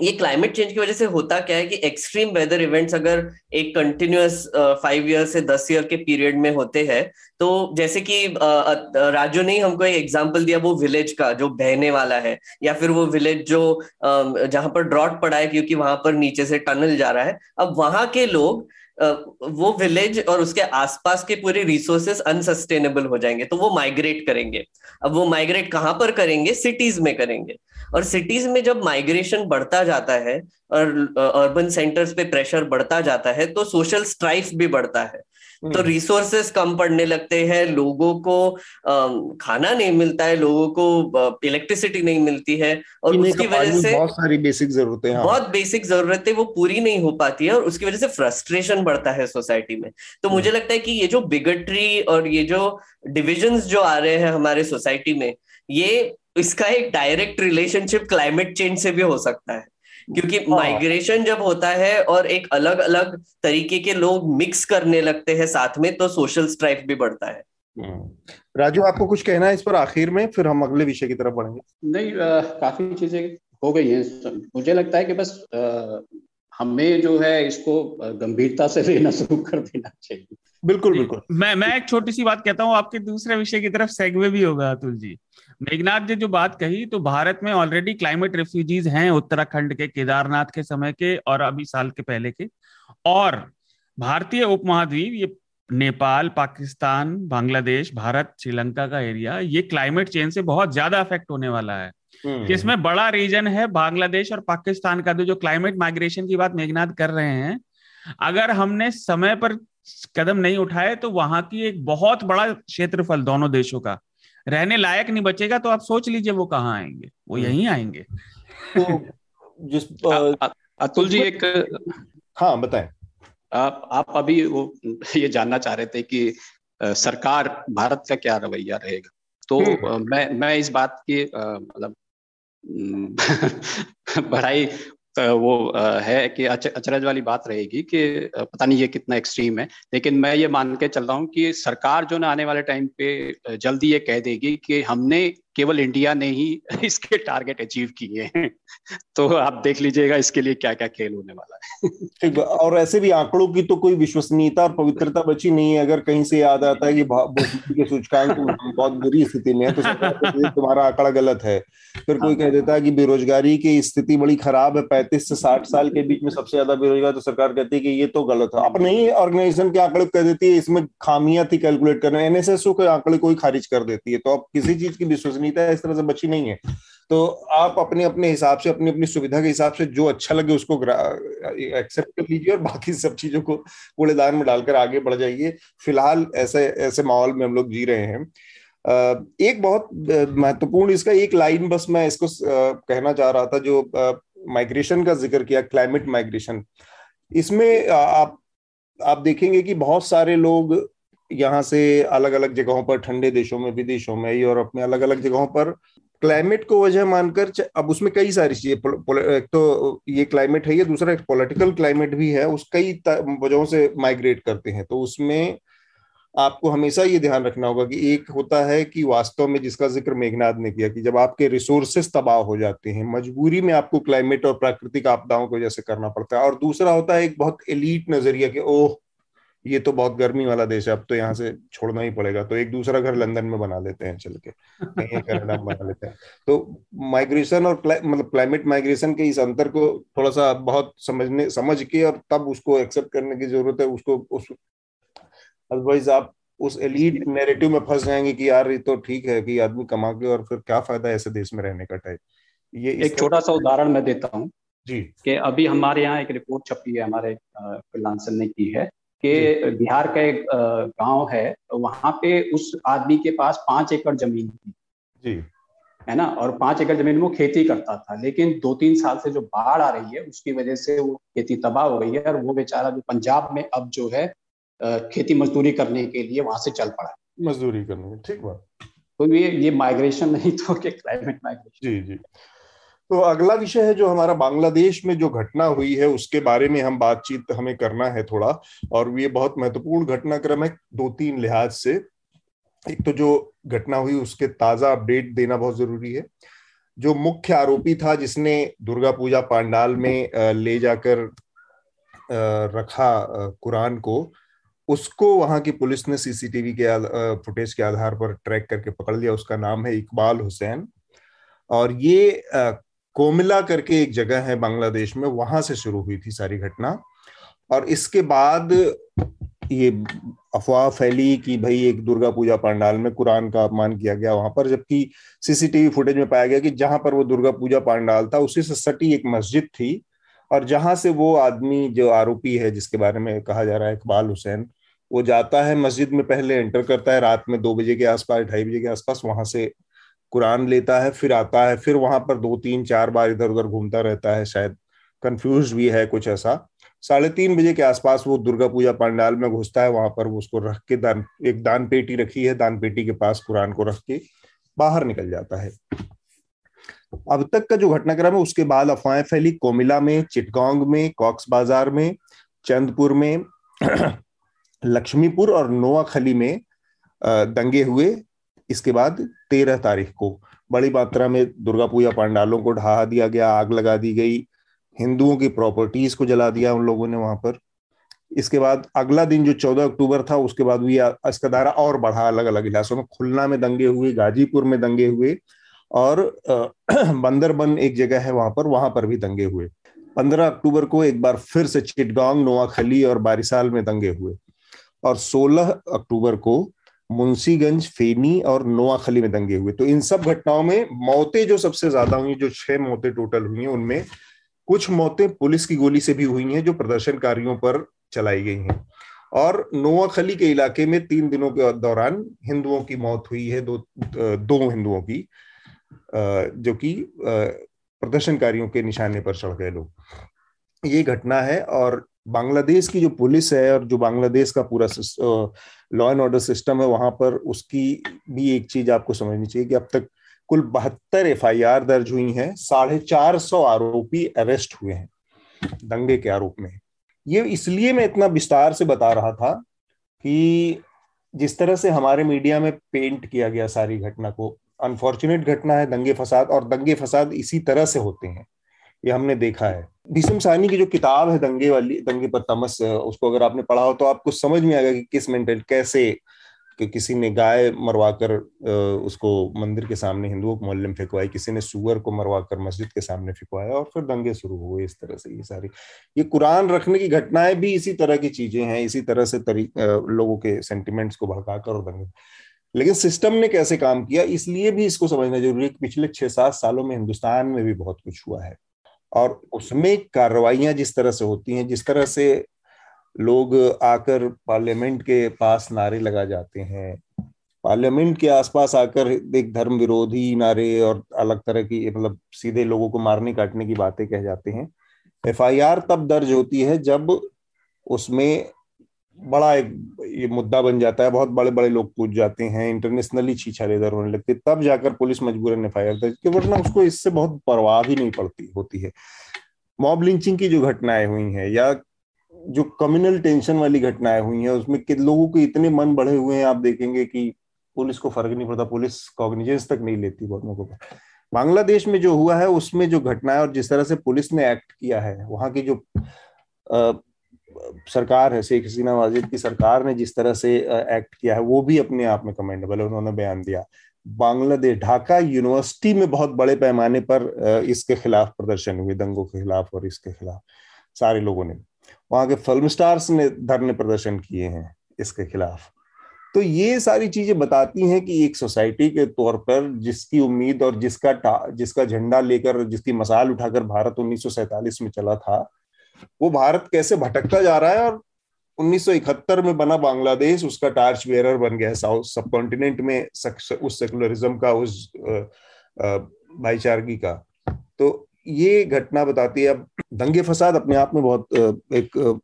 ये क्लाइमेट चेंज की वजह से होता क्या है कि एक्सट्रीम वेदर इवेंट्स अगर एक कंटिन्यूस फाइव ईयर से दस ईयर के पीरियड में होते हैं तो जैसे कि राजू ने हमको एक एग्जांपल दिया वो विलेज का, जो बहने वाला है, या फिर वो विलेज जो जहाँ पर ड्रॉट पड़ा है क्योंकि वहाँ पर नीचे से टनल जा रहा है, अब वहाँ के लोग वो विलेज और उसके आसपास के पूरे रिसोर्सेस अनसस्टेनेबल हो जाएँगे तो वो माइग्रेट करेंगे। अब वो माइग्रेट कहाँ पर करेंगे? सिटीज़ में करेंगे। और सिटीज़ में जब माइग्रेशन बढ़ता जाता है और अर्बन सेंटर्स पे प्रेशर बढ़ता जाता है तो सोशल स्ट्राइफ भी बढ़ता है। तो रिसोर्सेस हम्म। कम पड़ने लगते हैं लोगों को खाना नहीं मिलता है लोगों को इलेक्ट्रिसिटी नहीं मिलती है और उसकी वजह से बहुत सारी बेसिक जरूरतें हाँ। बहुत बेसिक जरूरतें वो पूरी नहीं हो पाती है और उसकी वजह से फ्रस्ट्रेशन बढ़ता है सोसाइटी में तो मुझे हम्म। लगता है कि ये जो बिगट्री और ये जो डिविजन जो आ रहे हैं हमारे सोसाइटी में ये इसका एक डायरेक्ट रिलेशनशिप क्लाइमेट चेंज से भी हो सकता है क्योंकि माइग्रेशन हाँ। जब होता है और एक अलग अलग तरीके के लोग मिक्स करने लगते हैं साथ में तो सोशल स्ट्राइफ भी बढ़ता है। हम्म। राजू आपको कुछ कहना है इस पर आखिर में? फिर हम अगले विषय की तरफ़ बढ़ेंगे। नहीं आ, काफ़ी चीज़ें हो गई हैं। मुझे लगता है कि बस आ, हमें जो है इसको गंभीरता से लेना शुरू कर देना चाहिए। बिल्कुल बिल्कुल। मैं मैं एक छोटी सी बात कहता हूँ आपके दूसरे विषय की तरफ़ सेगवे भी होगा अतुल जी। मेघनाथ जी जो बात कही तो भारत में ऑलरेडी क्लाइमेट रेफ्यूजीज हैं उत्तराखंड के केदारनाथ के समय के और अभी साल के पहले के और भारतीय उपमहाद्वीप ये नेपाल पाकिस्तान बांग्लादेश भारत श्रीलंका का एरिया ये क्लाइमेट चेंज से बहुत ज़्यादा अफेक्ट होने वाला है जिसमें हम्म। बड़ा रीजन है बांग्लादेश और पाकिस्तान का जो क्लाइमेट माइग्रेशन की बात मेघनाथ कर रहे हैं अगर हमने समय पर कदम नहीं उठाए तो वहाँ की एक बहुत बड़ा क्षेत्रफल दोनों देशों का रहने लायक नहीं बचेगा तो आप सोच लीजिए वो कहाँ आएँगे वो हम्म। यहीं आएँगे तो जिस अतुल जी एक हाँ बताएँ आप आप अभी वो ये जानना चाह रहे थे कि सरकार भारत का क्या रवैया रहेगा तो हम्म। मैं मैं इस बात की मतलब बढ़ाई वो है कि अचरज वाली बात रहेगी कि पता नहीं ये कितना एक्सट्रीम है, लेकिन मैं ये मान के चल रहा हूँ कि सरकार जो ना आने वाले टाइम पे जल्दी ये कह देगी कि हमने केवल इंडिया ने ही इसके टारगेट अचीव किए हैं। तो आप देख लीजिएगा इसके लिए क्या क्या खेल होने वाला है। और ऐसे भी आंकड़ों की तो कोई विश्वसनीयता और पवित्रता बची नहीं है। अगर कहीं से याद आता है कि के सूचकांक बहुत बुरी स्थिति में है तो तुम्हारा आंकड़ा गलत है। फिर कोई कह देता है कि बेरोजगारी की स्थिति बड़ी खराब है, पैंतीस से साठ साल के बीच में सबसे ज़्यादा बेरोजगार तो सरकार कहती है कि ये तो गलत है। अपने ही ऑर्गेनाइजेशन के आंकड़े कह देती है, इसमें खामियाँ थी कैलकुलेट करना एनएसएसओ के आंकड़े कोई खारिज कर देती है तो अब किसी चीज़ की विश्वसनीयता है इस तरह से बची नहीं है। तो आप अपने अपने हिसाब से, अपनी अपनी सुविधा के हिसाब से जो अच्छा लगे उसको एक्सेप्ट कर लीजिए और बाकी सब चीज़ों को कूड़ेदान में डालकर आगे बढ़ जाइए। फ़िलहाल ऐसे ऐसे माहौल में हम लोग जी रहे हैं। एक बहुत महत्वपूर्ण इसका एक लाइन बस मैं इसको कहना चाह रहा था जो माइग्रेशन का ज़िक्र किया क्लाइमेट माइग्रेशन इसमें आप आप देखेंगे कि बहुत सारे लोग यहाँ से अलग अलग जगहों पर, ठंडे देशों में, विदेशों में यूरोप में अलग अलग जगहों पर क्लाइमेट को वजह मानकर अब उसमें कई सारी चीज़ें एक तो ये क्लाइमेट है ये, दूसरा एक पॉलिटिकल क्लाइमेट भी है, उस कई वजहों से माइग्रेट करते हैं। तो उसमें आपको हमेशा ये ध्यान रखना होगा कि एक होता है कि वास्तव में जिसका ज़िक्र मेघनाथ ने किया कि जब आपके रिसोर्सेस तबाह हो जाते हैं, मजबूरी में आपको क्लाइमेट और प्राकृतिक आपदाओं की वजह से करना पड़ता है, और दूसरा होता है एक बहुत एलीट नज़रिया कि, ओह ये तो बहुत गर्मी वाला देश है अब तो यहाँ से छोड़ना ही पड़ेगा। तो एक दूसरा घर लंदन में बना लेते हैं चल के। कहीं कनाडा में बना लेते हैं। तो माइग्रेशन और मतलब क्लाइमेट माइग्रेशन के इस अंतर को थोड़ा सा बहुत समझने समझ के और तब उसको एक्सेप्ट करने की ज़रूरत है उसको उस अदरवाइज़ आप उस एलिट नेरेटिव में फंस जाएँगे कि यार ये तो ठीक है कि आदमी कमा के और फिर क्या फ़ायदा ऐसे देश में रहने का टाइप ये एक छोटा सा उदाहरण मैं देता हूँ जी। कि अभी हमारे यहाँ एक रिपोर्ट छपी है हमारे ने की है। कि बिहार का एक गाँव है वहाँ पे उस आदमी के पास पाँच एकड़ ज़मीन थी। जी। है ना? और पाँच एकड़ ज़मीन में वो खेती करता था लेकिन दो तीन साल से जो बाढ़ आ रही है उसकी वजह से वो खेती तबाह हो गई है और वो बेचारा जो पंजाब में अब जो है खेती मजदूरी करने के लिए वहाँ से चल पड़ा मजदूरी करने ठीक बात। तो ये ये माइग्रेशन नहीं तो क्लाइमेट माइग्रेशन जी जी। तो अगला विषय है जो हमारा बांग्लादेश में जो घटना हुई है, उसके बारे में हम बातचीत हमें करना है थोड़ा। और ये बहुत महत्वपूर्ण घटनाक्रम है दो तीन लिहाज से। एक तो जो घटना हुई, उसके ताज़ा अपडेट देना बहुत ज़रूरी है। जो मुख्य आरोपी था, जिसने दुर्गा पूजा पांडाल में ले जाकर रखा कुरान को, उसको वहाँ की पुलिस ने सीसीटीवी के फुटेज के आधार पर ट्रैक करके पकड़ लिया। उसका नाम है इकबाल हुसैन। और ये कोमिला करके एक जगह है बांग्लादेश में, वहाँ से शुरू हुई थी सारी घटना। और इसके बाद ये अफवाह फैली कि भाई एक दुर्गा पूजा पंडाल में कुरान का अपमान किया गया वहाँ पर, जबकि सीसीटीवी फुटेज में पाया गया कि जहाँ पर वो दुर्गा पूजा पंडाल था, उसी से सटी एक मस्जिद थी। और जहाँ से वो आदमी, जो आरोपी है, जिसके बारे में कहा जा रहा है, इकबाल हुसैन, वो जाता है मस्जिद में, पहले एंटर करता है, रात में दो बजे के आसपास, ढाई बजे के आसपास, वहाँ से कुरान लेता है, फिर आता है, फिर वहाँ पर दो, तीन, चार बार इधर उधर घूमता रहता है, शायद कंफ्यूज भी है कुछ ऐसा। साढ़े तीन बजे के आसपास वो दुर्गा पूजा पंडाल में घुसता है, वहाँ पर वो उसको रख के दान, एक दान पेटी रखी है, दान पेटी के पास कुरान को रख के बाहर निकल जाता है। अब तक का जो घटनाक्रम है, उसके बाद अफवाहें फैली कोमिला में चिटगांग में, कॉक्स बाज़ार में, चंदपुर में, लक्ष्मीपुर और नोआखली में दंगे हुए। इसके बाद तेरह तारीख को बड़ी मात्रा में दुर्गा पूजा पंडालों को ढहा दिया गया, आग लगा दी गई, हिंदुओं की प्रॉपर्टीज़ को जला दिया उन लोगों ने वहाँ पर। इसके बाद अगला दिन जो चौदह अक्टूबर था, उसके बाद भी इसका दायरा और बढ़ा अलग अलग इलाकों में, खुलना में दंगे हुए, गाजीपुर में दंगे हुए और बंदरबन एक जगह है वहाँ पर वहाँ पर भी दंगे हुए। पंद्रह अक्टूबर को एक बार फिर से चिटगांग नोआखली और बारिसाल में दंगे हुए और सोलह अक्टूबर को मुंशीगंज, फेनी और नोआखली में दंगे हुए। तो इन सब घटनाओं में मौतें जो सबसे ज़्यादा हुई, जो छह मौतें टोटल हुई हैं, उनमें कुछ मौतें पुलिस की गोली से भी हुई हैं, जो प्रदर्शनकारियों पर चलाई गई हैं। और नोआखली के इलाके में तीन दिनों के दौरान हिंदुओं की मौत हुई है, दो दो हिंदुओं की जो कि प्रदर्शनकारियों के निशाने पर चढ़ गए लोग। ये घटना है और बांग्लादेश की जो पुलिस है और जो बांग्लादेश का पूरा लॉ एंड ऑर्डर सिस्टम है, वहाँ पर उसकी भी एक चीज़ आपको समझनी चाहिए कि अब तक कुल बहत्तर एफ़ दर्ज हुई हैं, साढ़े चार सौ आरोपी अरेस्ट हुए हैं, दंगे के आरोप में। ये इसलिए मैं इतना विस्तार से बता रहा था कि जिस तरह से हमारे मीडिया में पेंट किया गया सारी घटना को अनफॉर्चुनेट घटना है, दंगे फसाद और दंगे फसाद इसी तरह से होते हैं। ये हमने देखा है। भीष्म सानी की जो किताब है दंगे वाली, दंगे पर तमस, उसको अगर आपने पढ़ा हो तो आपको समझ में आएगा कि किस मेंटल कैसे कि किसी ने गाय मरवा कर उसको मंदिर के सामने, हिंदुओं को मोहल्ले में फेंकवाई, किसी ने सुअर को मरवा कर मस्जिद के सामने फेंकवाया और फिर दंगे शुरू हुए इस तरह से ये सारी। ये कुरान रखने की घटनाएँ भी इसी तरह की चीज़ें हैं, इसी तरह से तरी लोगों के सेंटिमेंट्स को भड़काकर और दंगे। लेकिन सिस्टम ने कैसे काम किया, इसलिए भी इसको समझना ज़रूरी है पिछले छह सात सालों में हिंदुस्तान में भी बहुत कुछ हुआ है। और उसमें कार्रवाइयाँ जिस तरह से होती हैं, जिस तरह से लोग आकर पार्लियामेंट के पास नारे लगा जाते हैं, पार्लियामेंट के आसपास आकर एक धर्म विरोधी नारे और अलग तरह की मतलब सीधे लोगों को मारने काटने की बातें कह जाते हैं। एफआईआर तब दर्ज होती है जब उसमें बड़ा एक ये मुद्दा बन जाता है, बहुत बड़े बड़े लोग पूछ जाते हैं इंटरनेशनली छीछा लेदर होने लगते तब जाकर पुलिस मजबूरन एफ़ आई आर दर्ज वरना उसको इससे बहुत परवाह ही नहीं पड़ती, होती है। मॉब लिंचिंग की जो घटनाएँ हुई हैं, या जो कम्युनल टेंशन वाली घटनाएँ हुई हैं, उसमें कि लोगों के इतने मन बढ़े हुए हैं, आप देखेंगे कि पुलिस को फ़र्क नहीं पड़ता, पुलिस कॉग्निजेंस तक नहीं लेती बहुत लोगों को। बांग्लादेश में जो हुआ है, उसमें जो घटनाएँ और जिस तरह से पुलिस ने एक्ट किया है, वहाँ की जो सरकार है, शेख हसीना वाजिद की सरकार ने जिस तरह से एक्ट किया है, वो भी अपने आप में कमेंडेबल है, उन्होंने बयान दिया। बांग्लादेश, ढाका यूनिवर्सिटी में बहुत बड़े पैमाने पर इसके खिलाफ प्रदर्शन हुए, दंगों के खिलाफ और इसके खिलाफ, सारे लोगों ने। वहाँ के फ़िल्म स्टार्स ने धरने प्रदर्शन किए हैं, इसके खिलाफ। तो ये सारी चीज़ें बताती हैं कि एक सोसाइटी के तौर पर जिसकी उम्मीद और जिसका जिसका झंडा लेकर, जिसकी मसाल उठाकर भारत 1947 में चला था वो भारत कैसे भटकता जा रहा है और 1971 में बना बांग्लादेश, उसका टार्च बेरर बन गया है साउथ सब कॉन्टिनेंट में उस सेकुलरिज्म का, उस भाईचारगी का। तो ये घटना बताती है, अब दंगे फसाद अपने आप में बहुत एक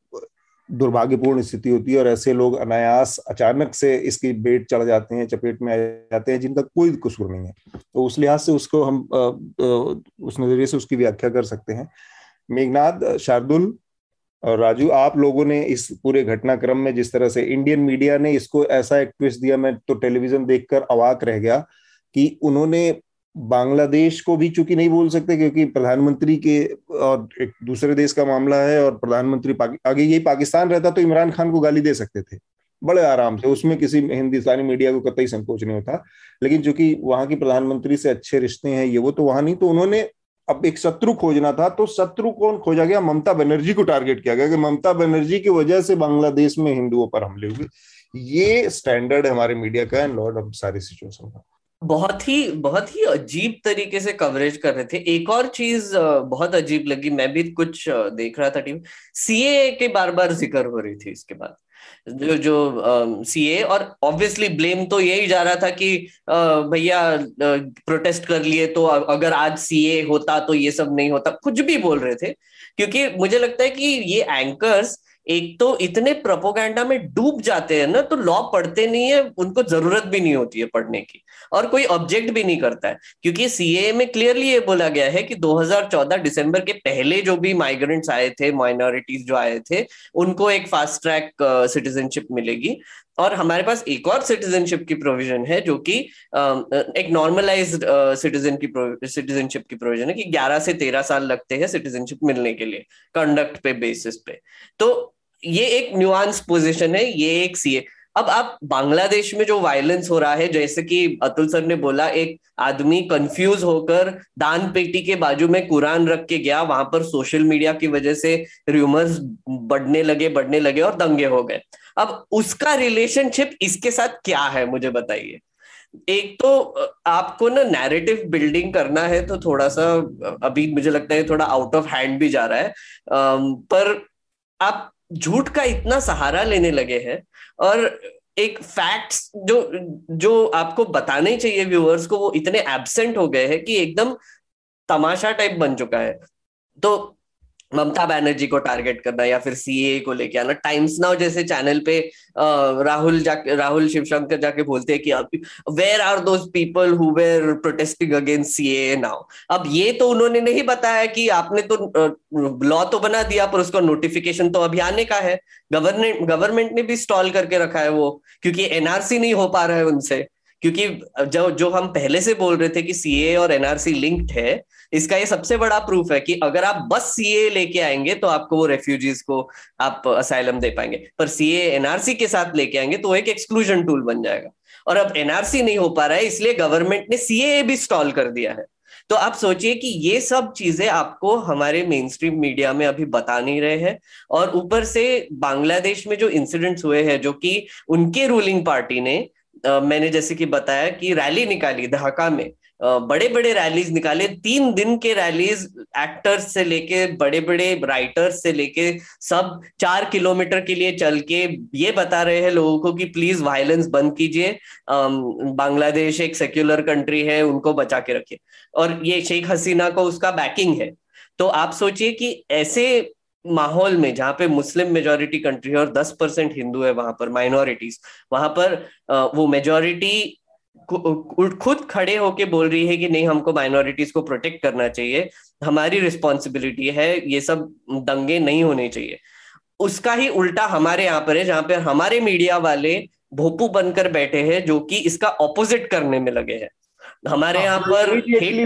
दुर्भाग्यपूर्ण स्थिति होती है और ऐसे लोग अनायास अचानक से इसकी बेट चढ़ जाते हैं, चपेट में आ जाते हैं, जिनका कोई कसूर नहीं है। तो उस लिहाज से उसको हम उस नज़रिए से उसकी व्याख्या कर सकते हैं। मेघनाथ शार्दुल और राजू, आप लोगों ने इस पूरे घटनाक्रम में जिस तरह से इंडियन मीडिया ने इसको ऐसा एक ट्विस्ट दिया, मैं तो टेलीविज़न देखकर अवाक रह गया कि उन्होंने बांग्लादेश को भी चूँकि नहीं बोल सकते क्योंकि प्रधानमंत्री के और एक दूसरे देश का मामला है और प्रधानमंत्री आगे यही पाकिस्तान रहता तो इमरान खान को गाली दे सकते थे। बड़े आराम से, उसमें किसी हिंदुस्तानी मीडिया को कतई संकोच नहीं होता। लेकिन चूँकि वहाँ की प्रधानमंत्री से अच्छे रिश्ते हैं, ये वो तो वहाँ नहीं तो उन्होंने अब एक शत्रु खोजना था तो शत्रु कौन खोजा गया? ममता बनर्जी को टारगेट किया गया कि ममता बनर्जी की वजह से बांग्लादेश में हिंदुओं पर हमले हुए। ये स्टैंडर्ड है हमारे मीडिया का है लॉर्ड अब सारी सिचुएशन का। बहुत ही बहुत ही अजीब तरीके से कवरेज कर रहे थे। एक और चीज़ बहुत अजीब लगी, मैं भी कुछ देख रहा था टीम सीए के बार बार ज़िक्र हो रही थी इसके बाद। जो जो ए और ऑब्वियसली ब्लेम तो यही जा रहा था कि भैया प्रोटेस्ट कर लिए तो अगर आज सी ए होता तो ये सब नहीं होता, कुछ भी बोल रहे थे। क्योंकि मुझे लगता है कि ये एंकर्स एक तो इतने प्रोपोगंडा में डूब जाते हैं ना तो लॉ पढ़ते नहीं है, उनको ज़रूरत भी नहीं होती है पढ़ने की। और कोई ऑब्जेक्ट भी नहीं करता है। क्योंकि सीए में क्लियरली ये बोला गया है कि 2014 दिसंबर के पहले जो भी माइग्रेंट्स आए थे माइनॉरिटीज जो आए थे, उनको एक फास्ट ट्रैक सिटीजनशिप मिलेगी। और हमारे पास एक और सिटीजनशिप की प्रोविज़न है, जो कि एक नॉर्मलाइज सिटीजन की सिटीजनशिप की प्रोविज़न है कि 11 से 13 साल लगते हैं सिटीजनशिप मिलने के लिए कंडक्ट पे बेसिस पे। तो ये एक न्यूआंस पोजीशन है, ये एक सीए अब आप बांग्लादेश में जो वायलेंस हो रहा है, जैसे कि अतुल सर ने बोला, एक आदमी कंफ्यूज होकर दान पेटी के बाजू में कुरान रख के गया, वहाँ पर सोशल मीडिया की वजह से र्यूमर्स बढ़ने लगे बढ़ने लगे और दंगे हो गए। अब उसका रिलेशनशिप इसके साथ क्या है, मुझे बताइए। एक तो आपको ना नैरेटिव बिल्डिंग करना है तो थोड़ा सा, अभी मुझे लगता है थोड़ा आउट ऑफ़ हैंड भी जा रहा है। पर आप झूठ का इतना सहारा लेने लगे हैं और एक फैक्ट्स जो जो आपको बताने चाहिए व्यूअर्स को, वो इतने एबसेंट हो गए हैं कि एकदम तमाशा टाइप बन चुका है। तो ममता बनर्जी को टारगेट करना या फिर सीए को लेके आना। टाइम्स नाउ जैसे चैनल पे राहुल राहुल शिवशंकर जाके बोलते हैं कि where are those people who were protesting against CAA now अब ये तो उन्होंने नहीं बताया कि आपने तो लॉ तो बना दिया, पर उसका नोटिफिकेशन तो अभी आने का है। गवर्नमेंट गवर्नमेंट ने भी स्टॉल करके रखा है वो, क्योंकि एनआरसी नहीं हो पा रहा है उनसे। क्योंकि जो जो हम पहले से बोल रहे थे कि सीए और एनआरसी लिंक्ड है इसका ये सबसे बड़ा प्रूफ है कि अगर आप बस सीए लेके आएँगे तो आपको वो रेफ्यूजीज को आप असाइलम दे पाएँगे। पर सीए एनआरसी के साथ लेके आएँगे तो एक एक्सक्लूजन टूल बन जाएगा। और अब एनआरसी नहीं हो पा रहा है, इसलिए गवर्नमेंट ने सीए भी स्टॉल कर दिया है। तो आप सोचिए कि ये सब चीज़ें आपको हमारे मेन स्ट्रीम मीडिया में अभी बता नहीं रहे हैं। और ऊपर से बांग्लादेश में जो इंसिडेंट्स हुए हैं, जो कि उनके रूलिंग पार्टी ने मैंने जैसे कि बताया कि रैली निकाली ढाका में बड़े बड़े रैलीज निकाले। तीन दिन के रैलीज एक्टर्स से लेके बड़े बड़े राइटर्स से लेके, सब चार किलोमीटर के लिए चल के ये बता रहे हैं लोगों को कि प्लीज़ वायलेंस बंद कीजिए। बांग्लादेश एक सेक्युलर कंट्री है, उनको बचा के रखिए। और ये शेख हसीना को उसका बैकिंग है। तो आप सोचिए कि ऐसे माहौल में, जहाँ पे मुस्लिम मेजोरिटी कंट्री है और 10 परसेंट हिंदू है वहाँ पर माइनॉरिटीज वहाँ पर वो मेजोरिटी खुद खड़े होके बोल रही है कि नहीं हमको माइनॉरिटीज को प्रोटेक्ट करना चाहिए। हमारी रिस्पॉन्सिबिलिटी है ये सब दंगे नहीं होने चाहिए। उसका ही उल्टा हमारे यहाँ पर है जहाँ पर हमारे मीडिया वाले भोपू बनकर बैठे हैं जो कि इसका ऑपोजिट करने में लगे हैं। हमारे हाँ, यहाँ पर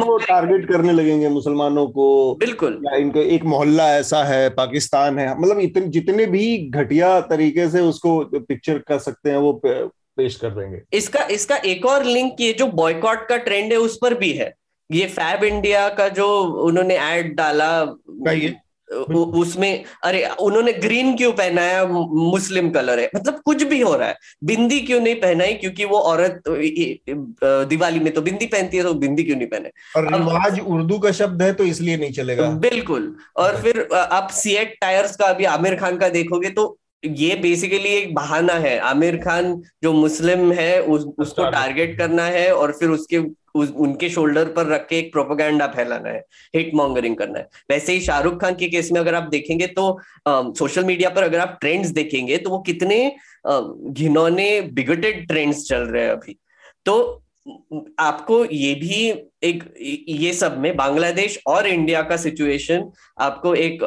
वो टारगेट करने लगेंगे मुसलमानों को। बिल्कुल। या इनको एक मोहल्ला ऐसा है पाकिस्तान है मतलब इतने जितने भी घटिया तरीके से उसको पिक्चर कर सकते हैं वो पेश कर देंगे। इसका इसका एक और लिंक ये जो बॉयकॉट का ट्रेंड है उस पर भी है। ये फैब इंडिया का जो उन्होंने एड डाला उसमें अरे उन्होंने ग्रीन क्यों पहनाया? मुस्लिम कलर है। मतलब कुछ भी हो रहा है। बिंदी क्यों नहीं पहनाई? क्योंकि वो औरत दिवाली में तो बिंदी पहनती है तो बिंदी क्यों नहीं पहने? और रिवाज उर्दू का शब्द है तो इसलिए नहीं चलेगा। बिल्कुल। और फिर आप सीएट टायर्स का अभी आमिर खान का देखोगे तो ये बेसिकली एक बहाना है। आमिर खान जो मुस्लिम है उस, उसको टारगेट करना है और फिर उसके उस, उनके शोल्डर पर रख के एक प्रोपोगंडा फैलाना है हिट मॉन्गरिंग करना है। वैसे ही शाहरुख खान के केस में अगर आप देखेंगे तो आ, सोशल मीडिया पर अगर आप ट्रेंड्स देखेंगे तो वो कितने घिनौने बिगटेड ट्रेंड्स चल रहे हैं अभी। तो आपको ये भी एक ये सब में बांग्लादेश और इंडिया का सिचुएशन आपको एक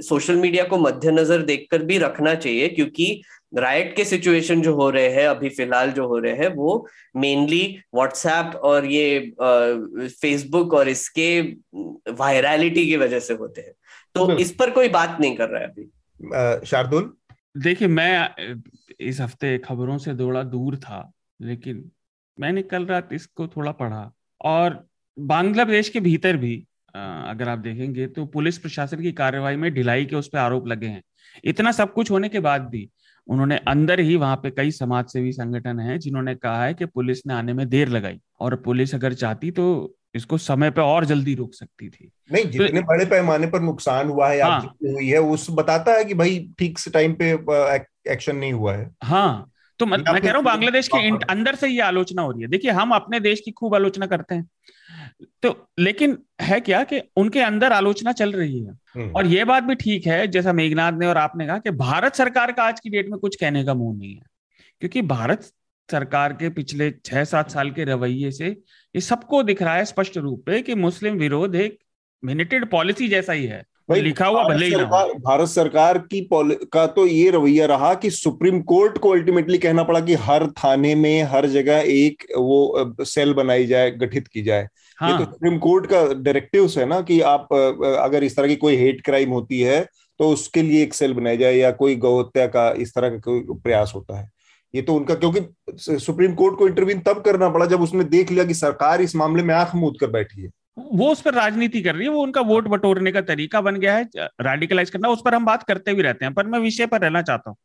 सोशल मीडिया को मद्देनजर देखकर भी रखना चाहिए क्योंकि राइट के सिचुएशन जो हो रहे हैं अभी फ़िलहाल जो हो रहे हैं वो मेनली व्हाट्सएप और ये फेसबुक और इसके वायरलिटी की वजह से होते हैं। तो इस पर कोई बात नहीं कर रहा है अभी। शार्दुल? देखिए मैं इस हफ़्ते खबरों से थोड़ा दूर था लेकिन मैंने कल रात इसको थोड़ा पढ़ा और बांग्लादेश के भीतर भी अगर आप देखेंगे तो पुलिस प्रशासन की कार्रवाई में ढिलाई के उस पर आरोप लगे हैं। इतना सब कुछ होने के बाद भी उन्होंने अंदर ही वहाँ पे कई समाज सेवी संगठन हैं जिन्होंने कहा है कि पुलिस ने आने में देर लगाई और पुलिस अगर चाहती तो इसको समय पे और जल्दी रोक सकती थी। नहीं तो जितने तो, बड़े पैमाने पर नुकसान हुआ है हाँ, हुई है उस बताता है कि भाई ठीक से टाइम पे एक्शन नहीं हुआ है। हाँ तो मैं, मैं कह रहा हूँ बांग्लादेश के अंदर से ये आलोचना हो रही है। देखिए हम अपने देश की खूब आलोचना करते हैं। तो लेकिन है क्या कि उनके अंदर आलोचना चल रही है। हम्म। और ये बात भी ठीक है जैसा मेघनाथ ने और आपने कहा कि भारत सरकार का आज की डेट में कुछ कहने का मुँह नहीं है। क्योंकि भारत सरकार के पिछले छह सात साल के रवैये से ये सबको दिख रहा है स्पष्ट रूप पे कि मुस्लिम विरोध एक मिनिटेड पॉलिसी जैसा ही है। भाई लिखा हुआ भले ही भारत सरकार की का तो ये रवैया रहा कि सुप्रीम कोर्ट को अल्टीमेटली कहना पड़ा कि हर थाने में हर जगह एक वो सेल बनाई जाए गठित की जाए। हाँ। ये तो सुप्रीम कोर्ट का डायरेक्टिव है ना कि आप अगर इस तरह की कोई हेट क्राइम होती है तो उसके लिए एक सेल बनाई जाए या कोई गौहत्या का इस तरह का कोई प्रयास होता है। ये तो उनका क्योंकि सुप्रीम कोर्ट को इंटरवीन तब करना पड़ा जब उसने देख लिया कि सरकार इस मामले में आँख मूद कर बैठी है। वो उस पर राजनीति कर रही है, वो उनका वोट बटोरने का तरीका बन गया है रेडिकलाइज करना, उस पर हम बात करते भी रहते हैं, पर मैं विषय पर रहना चाहता हूँ।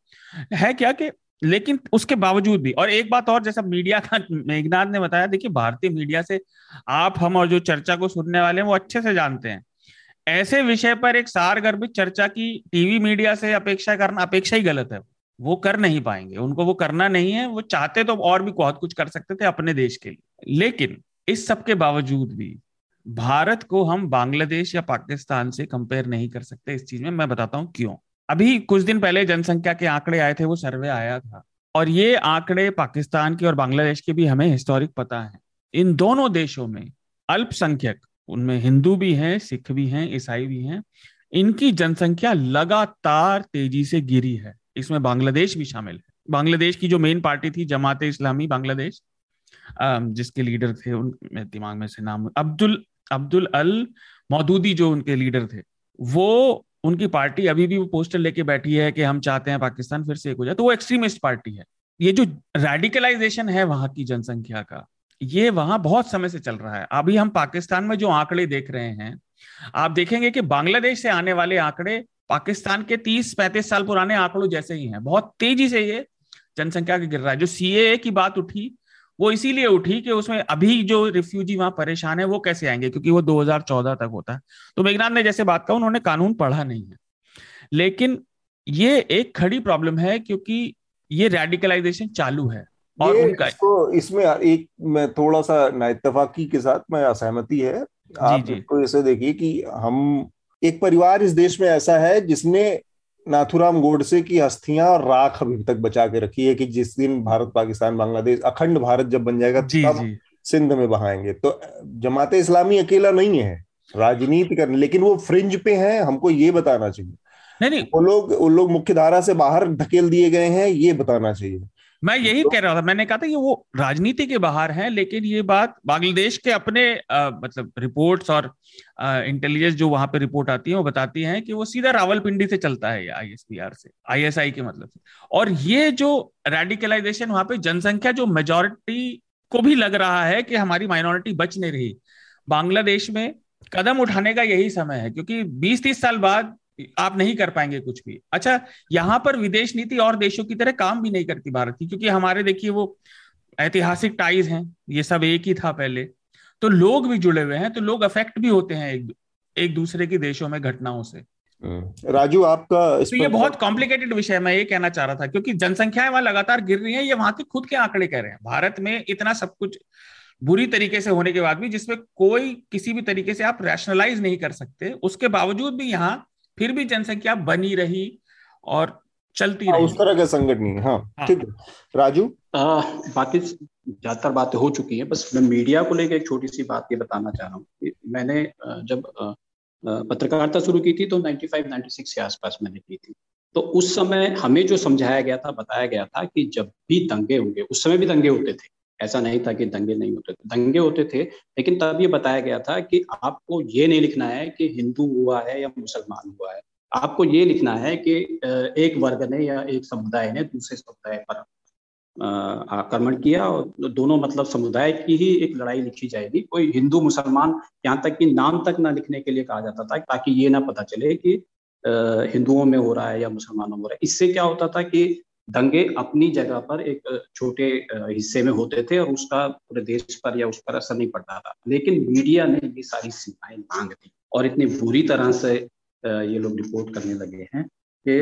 है क्या कि, लेकिन उसके बावजूद भी, और एक बात और, जैसा मीडिया का मेघनाथ ने बताया, देखिए भारतीय मीडिया से आप, हम और जो चर्चा को सुनने वाले हैं, वो अच्छे से जानते हैं। ऐसे विषय पर एक सार गर्भित चर्चा की टीवी मीडिया से अपेक्षा करना, अपेक्षा ही गलत है। वो कर नहीं पाएँगे, उनको वो करना नहीं है, वो चाहते तो और भी बहुत कुछ कर सकते थे अपने देश के लिए। लेकिन इस सब के बावजूद भी भारत को हम बांग्लादेश या पाकिस्तान से कंपेयर नहीं कर सकते इस चीज़ में। मैं बताता हूँ क्यों। अभी कुछ दिन पहले जनसंख्या के आंकड़े आए थे, वो सर्वे आया था। और ये आंकड़े पाकिस्तान के और बांग्लादेश के भी हमें हिस्टोरिक पता है। इन दोनों देशों में अल्पसंख्यक, उनमें हिंदू भी हैं, सिख भी हैं, ईसाई भी हैं, इनकी जनसंख्या लगातार तेज़ी से गिरी है। इसमें बांग्लादेश भी शामिल है। बांग्लादेश की जो मेन पार्टी थी, जमात इस्लामी बांग्लादेश जिसके लीडर थे, उन दिमाग में से नाम, अब्दुल अब्दुल अल मौदूदी जो उनके लीडर थे, वो उनकी पार्टी अभी भी वो पोस्टर लेके बैठी है कि हम चाहते हैं पाकिस्तान फिर से एक हो जाए। तो वो एक्सट्रीमिस्ट पार्टी है। ये जो रेडिकलाइजेशन है वहाँ की जनसंख्या का, ये वहाँ बहुत समय से चल रहा है। अभी हम पाकिस्तान में जो आंकड़े देख रहे हैं, आप देखेंगे कि बांग्लादेश से आने वाले आंकड़े पाकिस्तान के 30-35 साल पुराने आंकड़ों जैसे ही हैं। बहुत तेज़ी से ये जनसंख्या गिर रहा है। जो सी की बात उठी वो इसीलिए उठी कि उसमें अभी जो रिफ्यूजी वहाँ परेशान है वो कैसे आएँगे? क्योंकि वो 2014 तक होता है। तो मेघनाथ ने जैसे बात कहा उन्होंने कानून पढ़ा नहीं है। लेकिन ये एक खड़ी प्रॉब्लम है क्योंकि ये रेडिकलाइजेशन चालू है और उनका इसको इसमें एक मैं थोड़ा सा नाइतफाकी के साथ मैं असहमति है। आप इसको ऐसे देखिए कि हम एक परिवार इस देश में ऐसा है जिसने नाथुराम गोडसे की अस्थियाँ और राख अभी तक बचा के रखी है कि जिस दिन भारत पाकिस्तान बांग्लादेश अखंड भारत जब बन जाएगा जी, तब जी. सिंध में बहाएँगे। तो जमात इस्लामी अकेला नहीं है। राजनीति करने लेकिन वो फ्रिंज पे है हमको ये बताना चाहिए। नहीं नहीं। वो लोग वो लोग मुख्य धारा से बाहर धकेल दिए गए हैं ये बताना चाहिए। मैं यही तो, कह रहा था मैंने कहा था कि वो राजनीति के बाहर है लेकिन ये बात बांग्लादेश के अपने आ, मतलब रिपोर्ट्स और इंटेलिजेंस जो वहाँ पे रिपोर्ट आती है वो बताती हैं कि वो सीधा रावलपिंडी से चलता है आईएसपीआर से आईएसआई के मतलब से। और ये जो रेडिकलाइजेशन वहाँ पे जनसंख्या जो मेजोरिटी को भी लग रहा है कि हमारी माइनॉरिटी बच नहीं रही बांग्लादेश में कदम उठाने का यही समय है क्योंकि 20-30 साल बाद आप नहीं कर पाएँगे कुछ भी। अच्छा यहाँ पर विदेश नीति और देशों की तरह काम भी नहीं करती भारत की क्योंकि हमारे देखिए वो ऐतिहासिक टाइज हैं ये सब एक ही था पहले। तो लोग भी जुड़े हुए हैं तो लोग अफेक्ट भी होते हैं एक एक दूसरे के देशों में घटनाओं से। हम्म। राजू आपका इस तो ये बहुत कॉम्प्लिकेटेड विषय मैं ये कहना चाह रहा था क्योंकि जनसंख्याएँ वहाँ लगातार गिर रही हैं ये वहाँ के खुद के आंकड़े कह रहे हैं। भारत में इतना सब कुछ बुरी तरीके से होने के बाद भी जिसमें कोई किसी भी तरीके से आप रैशनलाइज नहीं कर सकते उसके बावजूद भी यहाँ फिर भी जनसंख्या बनी रही और चलती हाँ, रही। उस तरह का संकट नहीं है। हाँ हाँ। ठीक है। राजू? बाकी ज़्यादातर बातें हो चुकी है बस मैं मीडिया को लेकर एक छोटी सी बात ये बताना चाह रहा हूँ मैंने जब पत्रकारिता शुरू की थी तो 95 96 के आसपास मैंने की थी। तो उस समय हमें जो समझाया गया था बताया गया था कि जब भी दंगे होंगे उस समय भी दंगे होते थे। ऐसा नहीं था कि दंगे नहीं होते दंगे होते थे, लेकिन तब ये बताया गया था कि आपको ये नहीं लिखना है कि हिंदू हुआ है या मुसलमान हुआ है। आपको ये लिखना है कि एक वर्ग ने या एक समुदाय ने दूसरे समुदाय पर आक्रमण किया और दोनों मतलब समुदाय की ही एक लड़ाई लिखी जाएगी। कोई हिंदू, मुसलमान यहाँ तक कि नाम तक ना लिखने के लिए कहा जाता था ताकि ये ना पता चले कि हिंदुओं में हो रहा है या मुसलमानों में हो रहा है। इससे क्या होता था कि दंगे अपनी जगह पर एक छोटे हिस्से में होते थे और उसका पूरे देश पर या उस पर असर नहीं पड़ता था। लेकिन मीडिया ने ये सारी सीमाएँ मांग दी और इतनी बुरी तरह से ये लोग रिपोर्ट करने लगे हैं कि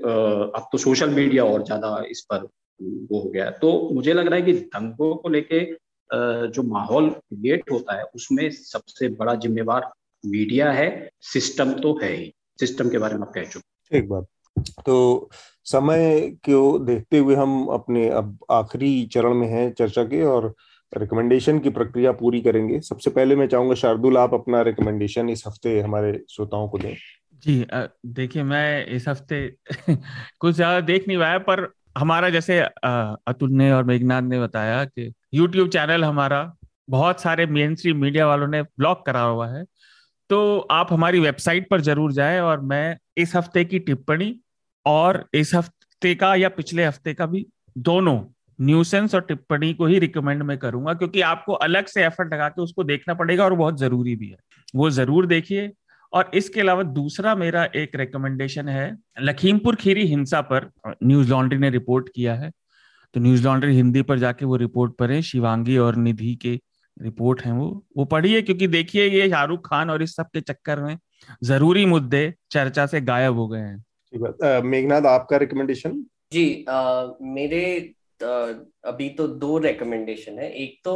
अब तो सोशल मीडिया और ज़्यादा इस पर वो हो गया। तो मुझे लग रहा है कि दंगों को लेके जो माहौल क्रिएट होता है, उसमें सबसे बड़ा जिम्मेवार मीडिया है सिस्टम तो है ही। सिस्टम के बारे में आप कह चुके ठीक बात। तो समय को देखते हुए हम अपने अब आखिरी चरण में हैं चर्चा के और रिकमेंडेशन की प्रक्रिया पूरी करेंगे। सबसे पहले मैं चाहूँगा, शार्दुल, आप अपना रिकमेंडेशन इस हफ़्ते हमारे श्रोताओं को दें। जी देखिए, मैं इस हफ़्ते कुछ ज़्यादा देख नहीं पाया, पर हमारा जैसे अतुल ने और मेघनाथ ने बताया कि यूट्यूब चैनल हमारा बहुत सारे मेन मीडिया वालों ने ब्लॉक करा हुआ है। तो आप हमारी वेबसाइट पर ज़रूर जाएँ और मैं इस हफ़्ते की टिप्पणी और इस हफ़्ते का या पिछले हफ़्ते का भी दोनों न्यूसेंस और टिप्पणी को ही रिकमेंड मैं करूँगा, क्योंकि आपको अलग से एफर्ट लगा के उसको देखना पड़ेगा और बहुत ज़रूरी भी है। वो ज़रूर देखिए। और इसके अलावा दूसरा मेरा एक रिकमेंडेशन है, लखीमपुर खीरी हिंसा पर न्यूज़ लॉन्ड्री ने रिपोर्ट किया है। तो न्यूज़ लॉन्ड्री हिंदी पर जाके वो रिपोर्ट पढ़े शिवांगी और निधि के रिपोर्ट है वो। वो पढ़िए, क्योंकि देखिए ये शाहरुख खान और इस सब के चक्कर में ज़रूरी मुद्दे चर्चा से गायब हो गए हैं। ठीक बात। मेघनाथ आपका रिकमेंडेशन जी अ, मेरे अभी तो दो रिकमेंडेशन है। एक तो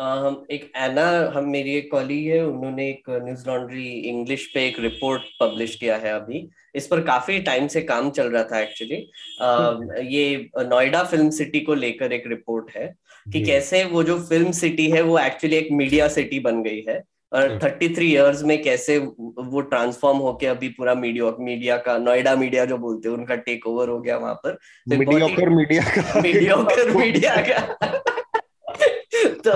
हम एक एना हम मेरी एक कॉलीग है उन्होंने एक न्यूज़ लॉन्ड्री इंग्लिश पे एक रिपोर्ट पब्लिश किया है अभी। इस पर काफ़ी टाइम से काम चल रहा था एक्चुअली ये नोएडा फ़िल्म सिटी को लेकर एक रिपोर्ट है कि कैसे वो जो फ़िल्म सिटी है वो एक्चुअली एक मीडिया सिटी बन गई है। थर्टी थ्री ईयर्स में कैसे वो ट्रांसफॉर्म होके अभी पूरा मीडिया मीडिया का नोएडा मीडिया जो बोलते हैं उनका टेक ओवर हो गया वहाँ पर। तो ही- मीडियोकर मीडिया का। मीडियोकर मीडिया का। तो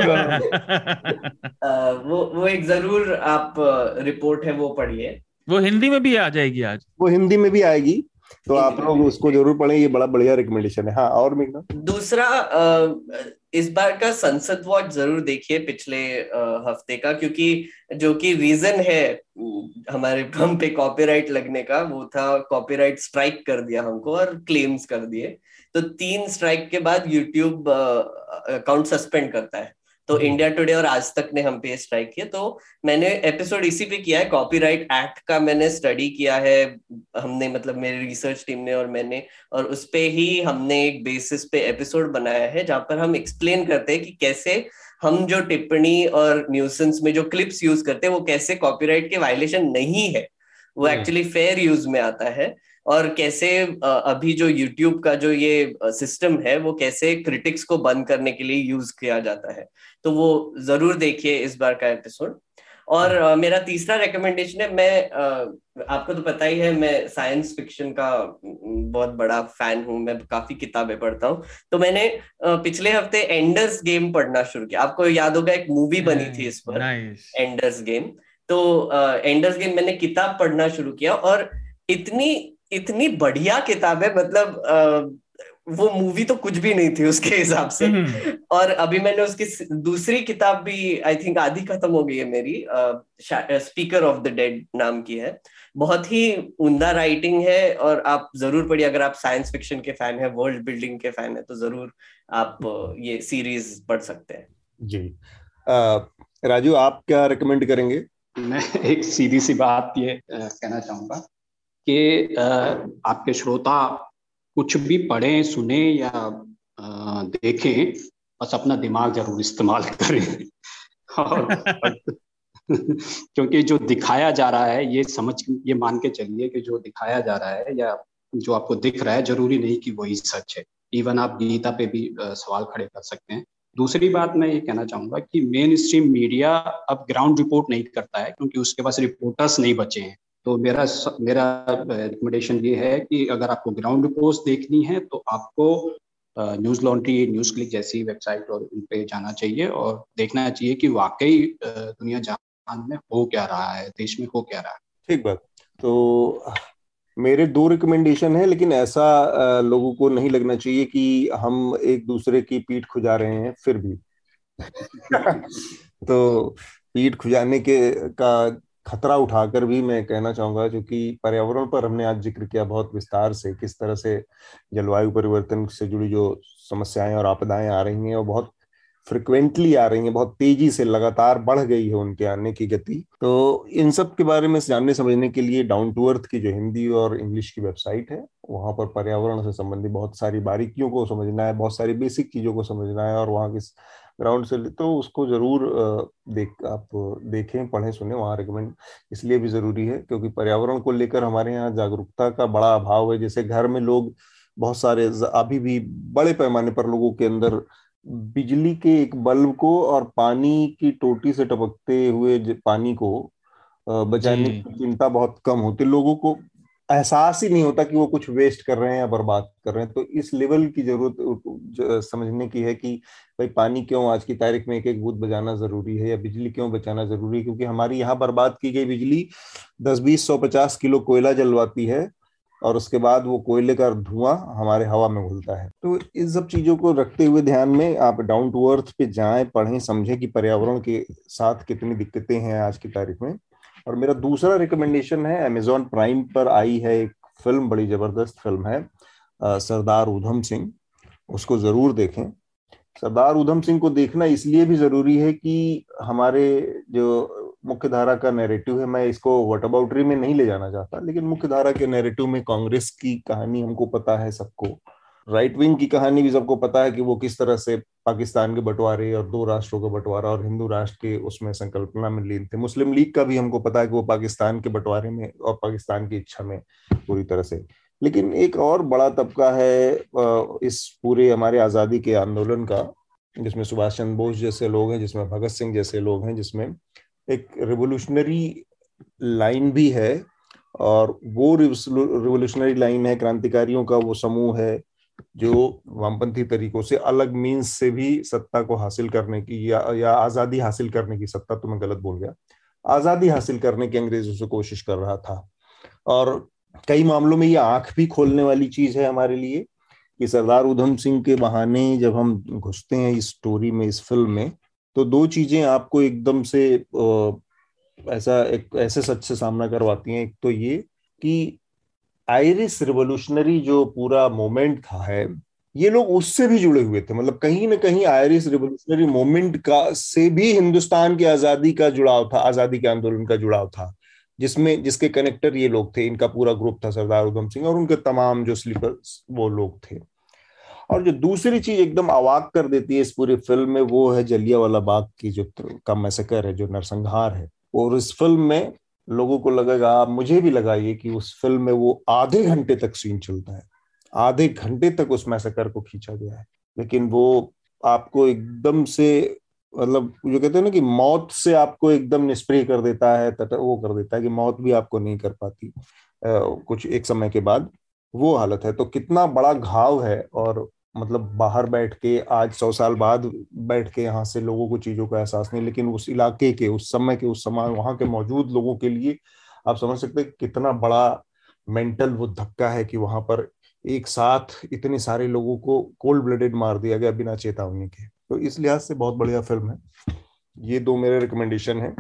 अ, वो वो एक ज़रूर आप रिपोर्ट है वो पढ़िए। वो हिंदी में भी आ जाएगी आज। वो हिंदी में भी आएगी तो आप लोग उसको ज़रूर पढ़ें ये बड़ा बढ़िया रिकमेंडेशन है। हाँ और दूसरा अ, इस बार का संसद वॉच ज़रूर देखिए पिछले हफ़्ते का, क्योंकि जो कि रीजन है हमारे हम पे कॉपीराइट लगने का, वो था कॉपीराइट स्ट्राइक कर दिया हमको और क्लेम्स कर दिए। तो तीन स्ट्राइक के बाद यूट्यूब अकाउंट सस्पेंड करता है। तो हम्म। इंडिया टुडे और आज तक ने हम पे स्ट्राइक किया। तो मैंने एपिसोड इसी पे किया है। कॉपीराइट एक्ट का मैंने स्टडी किया है। हमने मतलब मेरी रिसर्च टीम ने और मैंने और उस पे ही हमने एक बेसिस पे एपिसोड बनाया है जहाँ पर हम एक्सप्लेन करते हैं कि कैसे हम जो टिप्पणी और न्यूसेंस में जो क्लिप्स यूज़ करते हैं वो कैसे कॉपीराइट के वायलेशन नहीं है। वो हम्म। एक्चुअली फेयर यूज़ में आता है। और कैसे अभी जो यूट्यूब का जो ये सिस्टम है वो कैसे क्रिटिक्स को बंद करने के लिए यूज़ किया जाता है। तो वो ज़रूर देखिए इस बार का एपिसोड और अ, मेरा तीसरा रिकमेंडेशन है मैं आपको तो पता ही है मैं साइंस फिक्शन का बहुत बड़ा फ़ैन हूँ मैं काफ़ी किताबें पढ़ता हूँ। तो मैंने पिछले हफ़्ते एंडर्स गेम पढ़ना शुरू किया। आपको याद होगा एक मूवी बनी थी इस पर एंडर्स गेम तो एंडर्स गेम मैंने किताब पढ़ना शुरू किया और इतनी इतनी बढ़िया किताब है मतलब अ, वो मूवी तो कुछ भी नहीं थी उसके हिसाब से। हम्म। और अभी मैंने उसकी दूसरी किताब भी आई थिंक आधी खत्म हो गई है मेरी स्पीकर ऑफ़ द डेड नाम की है। बहुत ही उमदा राइटिंग है और आप ज़रूर पढ़िए अगर आप साइंस फिक्शन के फ़ैन है वर्ल्ड बिल्डिंग के फ़ैन है तो ज़रूर आप ये सीरीज़ पढ़ सकते हैं। जी। राजू आप क्या रिकमेंड करेंगे? मैं एक सीधी सी बात ये कहना चाहूँगा। कि आपके श्रोता कुछ भी पढ़ें, सुने या देखें, बस अपना दिमाग ज़रूर इस्तेमाल करें। और क्योंकि जो दिखाया जा रहा है, ये समझ, ये मान के चलिए कि जो दिखाया जा रहा है या जो आपको दिख रहा है, ज़रूरी नहीं कि वही सच है। इवन आप गीता पे भी सवाल खड़े कर सकते हैं। दूसरी बात मैं ये कहना चाहूँगा कि मेन स्ट्रीम मीडिया अब ग्राउंड रिपोर्ट नहीं करता है, क्योंकि उसके पास रिपोर्टर्स नहीं बचे हैं। तो मेरा मेरा रिकमेंडेशन ये है कि अगर आपको ग्राउंड रिपोर्ट्स देखनी है तो आपको न्यूज़ लॉन्ड्री न्यूज़ क्लिक जैसी वेबसाइट और उन पे जाना चाहिए और देखना चाहिए कि वाकई दुनिया जहान में हो क्या रहा है, देश में हो क्या रहा है। ठीक बात। तो मेरे दो रिकमेंडेशन है, लेकिन ऐसा लोगों को नहीं लगना चाहिए कि हम एक दूसरे की पीठ खुजा रहे हैं, फिर भी। तो पीठ खुजाने के, का खतरा उठाकर भी मैं कहना चाहूँगा क्योंकि पर्यावरण पर हमने आज ज़िक्र किया बहुत विस्तार से, किस तरह से जलवायु परिवर्तन से जुड़ी जो समस्याएँ और आपदाएँ आ रही हैं और बहुत फ्रिक्वेंटली आ रही हैं, बहुत तेज़ी से लगातार बढ़ गई है उनके आने की गति। तो इन सब के बारे में जानने समझने के लिए डाउन टू अर्थ की जो हिंदी और इंग्लिश की वेबसाइट है, वहाँ पर पर्यावरण से संबंधित बहुत सारी बारीकियों को समझना है, बहुत सारी बेसिक चीज़ों को समझना है और वहाँ की ग्राउंड से तो उसको ज़रूर देख आप देखें पढ़ें सुने वहाँ रिकमेंड इसलिए भी ज़रूरी है क्योंकि पर्यावरण को लेकर हमारे यहाँ जागरूकता का बड़ा अभाव है। जैसे घर में लोग बहुत सारे अभी भी बड़े पैमाने पर लोगों के अंदर बिजली के एक बल्ब को और पानी की टोटी से टपकते हुए पानी को बचाने की चिंता बहुत कम होती लोगों को एहसास ही नहीं होता कि वो कुछ वेस्ट कर रहे हैं या बर्बाद कर रहे हैं। तो इस लेवल की ज़रूरत समझने की है कि भाई पानी क्यों आज की तारीख में एक एक बूथ बजाना ज़रूरी है या बिजली क्यों बचाना ज़रूरी है? क्योंकि हमारी यहाँ बर्बाद की गई बिजली दस बीस सौ पचास किलो कोयला जलवाती है और उसके बाद वो कोयले का धुआँ हमारे हवा में घुलता है। तो इन सब चीज़ों को रखते हुए ध्यान में आप डाउन टू अर्थ पे जाएँ, पढ़ें, समझें कि पर्यावरण के साथ कितनी दिक्कतें हैं आज की तारीख में। और मेरा दूसरा रिकमेंडेशन है अमेजोन प्राइम पर आई है एक फ़िल्म बड़ी ज़बरदस्त फ़िल्म है सरदार उधम सिंह। उसको ज़रूर देखें। सरदार उधम सिंह को देखना इसलिए भी ज़रूरी है कि हमारे जो मुख्य धारा का नैरेटिव है, मैं इसको वटअबाउटरी में नहीं ले जाना चाहता, लेकिन मुख्य धारा के नैरेटिव में कांग्रेस की कहानी हमको पता है सबको। राइट विंग की कहानी भी सबको पता है कि वो किस तरह से पाकिस्तान के बंटवारे और दो राष्ट्रों का बंटवारा और हिंदू राष्ट्र के उसमें संकल्पना में लीन थे। मुस्लिम लीग का भी हमको पता है कि वो पाकिस्तान के बंटवारे में और पाकिस्तान की इच्छा में पूरी तरह से। लेकिन एक और बड़ा तबका है इस पूरे हमारे आज़ादी के आंदोलन का, जिसमें सुभाष चंद्र बोस जैसे लोग हैं, जिसमें भगत सिंह जैसे लोग हैं, जिसमें एक रिवोल्यूशनरी लाइन भी है और वो रिवोल्यूशनरी लाइन है, क्रांतिकारियों का वो समूह है जो वामपंथी तरीकों से अलग मीन्स से भी सत्ता को हासिल करने की या या आज़ादी हासिल करने की सत्ता तो मैं गलत बोल गया। आज़ादी हासिल करने की अंग्रेज़ों से कोशिश कर रहा था। और कई मामलों में ये आँख भी खोलने वाली चीज़ है हमारे लिए कि सरदार उधम सिंह के बहाने जब हम घुसते हैं इस स्टोरी में, इस फ़िल्म में तो दो चीज़ें आपको एकदम से ऐसा एक, ऐसे सच से सामना करवाती हैं। एक तो ये कि आयरिस रिवोल्यूशनरी जो पूरा मोमेंट था है, ये लोग उससे भी जुड़े हुए थे। मतलब कहीं ना कहीं आयरिस रिवोल्यूशनरी मोमेंट का, से भी हिंदुस्तान की आज़ादी का जुड़ाव था, आज़ादी के आंदोलन का जुड़ाव था, जिसमें, जिसके कनेक्टर ये लोग थे, इनका पूरा ग्रुप था सरदार उधम सिंह और उनके तमाम जो स्लीपर वो लोग थे। और जो दूसरी चीज़ एकदम अवाक कर देती है इस पूरी फ़िल्म में, वो है जलिया वाला बाग की जो का मैसेकर है, जो नरसंहार है। और इस फ़िल्म में लोगों को लगेगा मुझे भी लगा ये कि उस फ़िल्म में वो आधे घंटे तक सीन चलता है। आधे घंटे तक उस मैसेकर को खींचा गया है। लेकिन वो आपको एकदम से मतलब जो कहते हैं ना कि मौत से आपको एकदम निष्प्रिय कर देता है, तट, वो कर देता है कि मौत भी आपको नहीं कर पाती। कुछ एक समय के बाद वो हालत है। तो कितना बड़ा घाव है और मतलब बाहर बैठ के आज सौ साल बाद बैठ के यहाँ से लोगों को चीज़ों का एहसास नहीं लेकिन उस इलाके के उस समय के उस समय वहाँ के मौजूद लोगों के लिए आप समझ सकते हैं कितना बड़ा मेंटल वो धक्का है कि वहाँ पर एक साथ इतने सारे लोगों को कोल्ड ब्लडेड मार दिया गया बिना चेतावनी के। तो इस लिहाज से बहुत बढ़िया फ़िल्म है। ये दो मेरे रिकमेंडेशन है।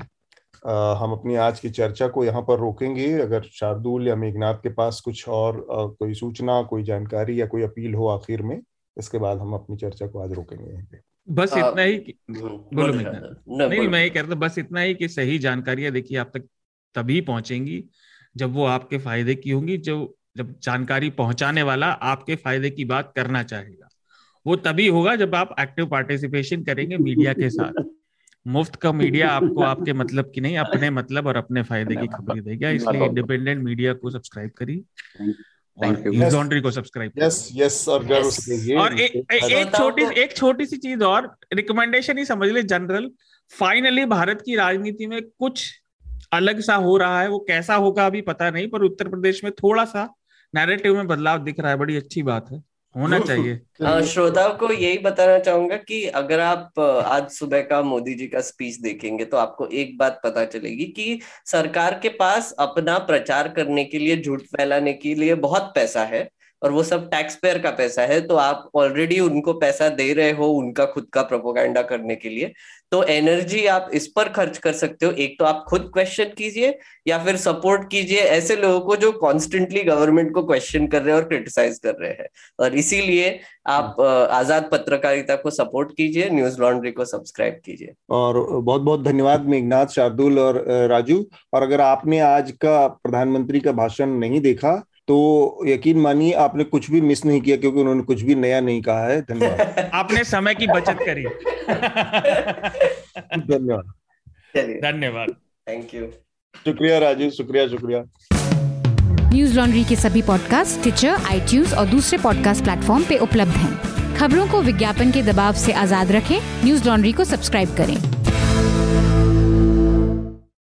आ, हम अपनी आज की चर्चा को यहाँ पर रोकेंगे। अगर शार्दुल या मेघनाथ के पास कुछ और आ, कोई सूचना कोई जानकारी या कोई अपील हो आखिर में इसके बाद हम अपनी चर्चा को आज रोकेंगे यहाँ पे। बस आ, इतना ही कि, बोलो नहीं, नहीं मैं ये कह रहा था बस इतना ही कि सही जानकारियाँ देखिए आप तक तभी पहुंचेंगी जब वो आपके फ़ायदे की होंगी जो जब जानकारी पहुँचाने वाला आपके फ़ायदे की बात करना चाहेगा। वो तभी होगा जब आप एक्टिव पार्टिसिपेशन करेंगे मीडिया के साथ। मुफ़्त का मीडिया आपको आपके मतलब की नहीं अपने मतलब और अपने फ़ायदे की खबर देगा। इसलिए इंडिपेंडेंट मीडिया को सब्सक्राइब करिए। को सब्सक्राइब यस यस और और एक छोटी एक छोटी सी चीज़ और रिकमेंडेशन ही समझ ले जनरल फाइनली भारत की राजनीति में कुछ अलग सा हो रहा है वो कैसा होगा अभी पता नहीं पर उत्तर प्रदेश में थोड़ा सा नैरेटिव में बदलाव दिख रहा है बड़ी अच्छी बात है। होना चाहिए। अ, श्रोताओं को यही बताना चाहूँगा कि अगर आप आज सुबह का मोदी जी का स्पीच देखेंगे तो आपको एक बात पता चलेगी कि सरकार के पास अपना प्रचार करने के लिए झूठ फैलाने के लिए बहुत पैसा है। और वो सब टैक्स पेयर का पैसा है तो आप ऑलरेडी उनको पैसा दे रहे हो उनका खुद का प्रोपोगंडा करने के लिए। तो एनर्जी आप इस पर खर्च कर सकते हो। एक तो आप खुद क्वेश्चन कीजिए या फिर सपोर्ट कीजिए ऐसे लोगों को जो कॉन्स्टेंटली गवर्नमेंट को क्वेश्चन कर रहे हैं और क्रिटिसाइज कर रहे हैं। और इसीलिए आप आज़ाद पत्रकारिता को सपोर्ट कीजिए न्यूज़ लॉन्ड्री को सब्सक्राइब कीजिए। और बहुत बहुत धन्यवाद मेघनाथ शार्दुल और राजू। और अगर आपने आज का प्रधानमंत्री का भाषण नहीं देखा तो यकीन मानिए आपने कुछ भी मिस नहीं किया क्योंकि उन्होंने कुछ भी नया नहीं कहा है। धन्यवाद। आपने समय की बचत करी। धन्यवाद। धन्यवाद। थैंक यू शुक्रिया राजू शुक्रिया शुक्रिया। न्यूज़ लॉन्ड्री के सभी पॉडकास्ट ट्विटर आईटीज और दूसरे पॉडकास्ट प्लेटफॉर्म पे उपलब्ध हैं। खबरों को विज्ञापन के दबाव से आज़ाद रखें। न्यूज़ लॉन्ड्री को सब्सक्राइब करें।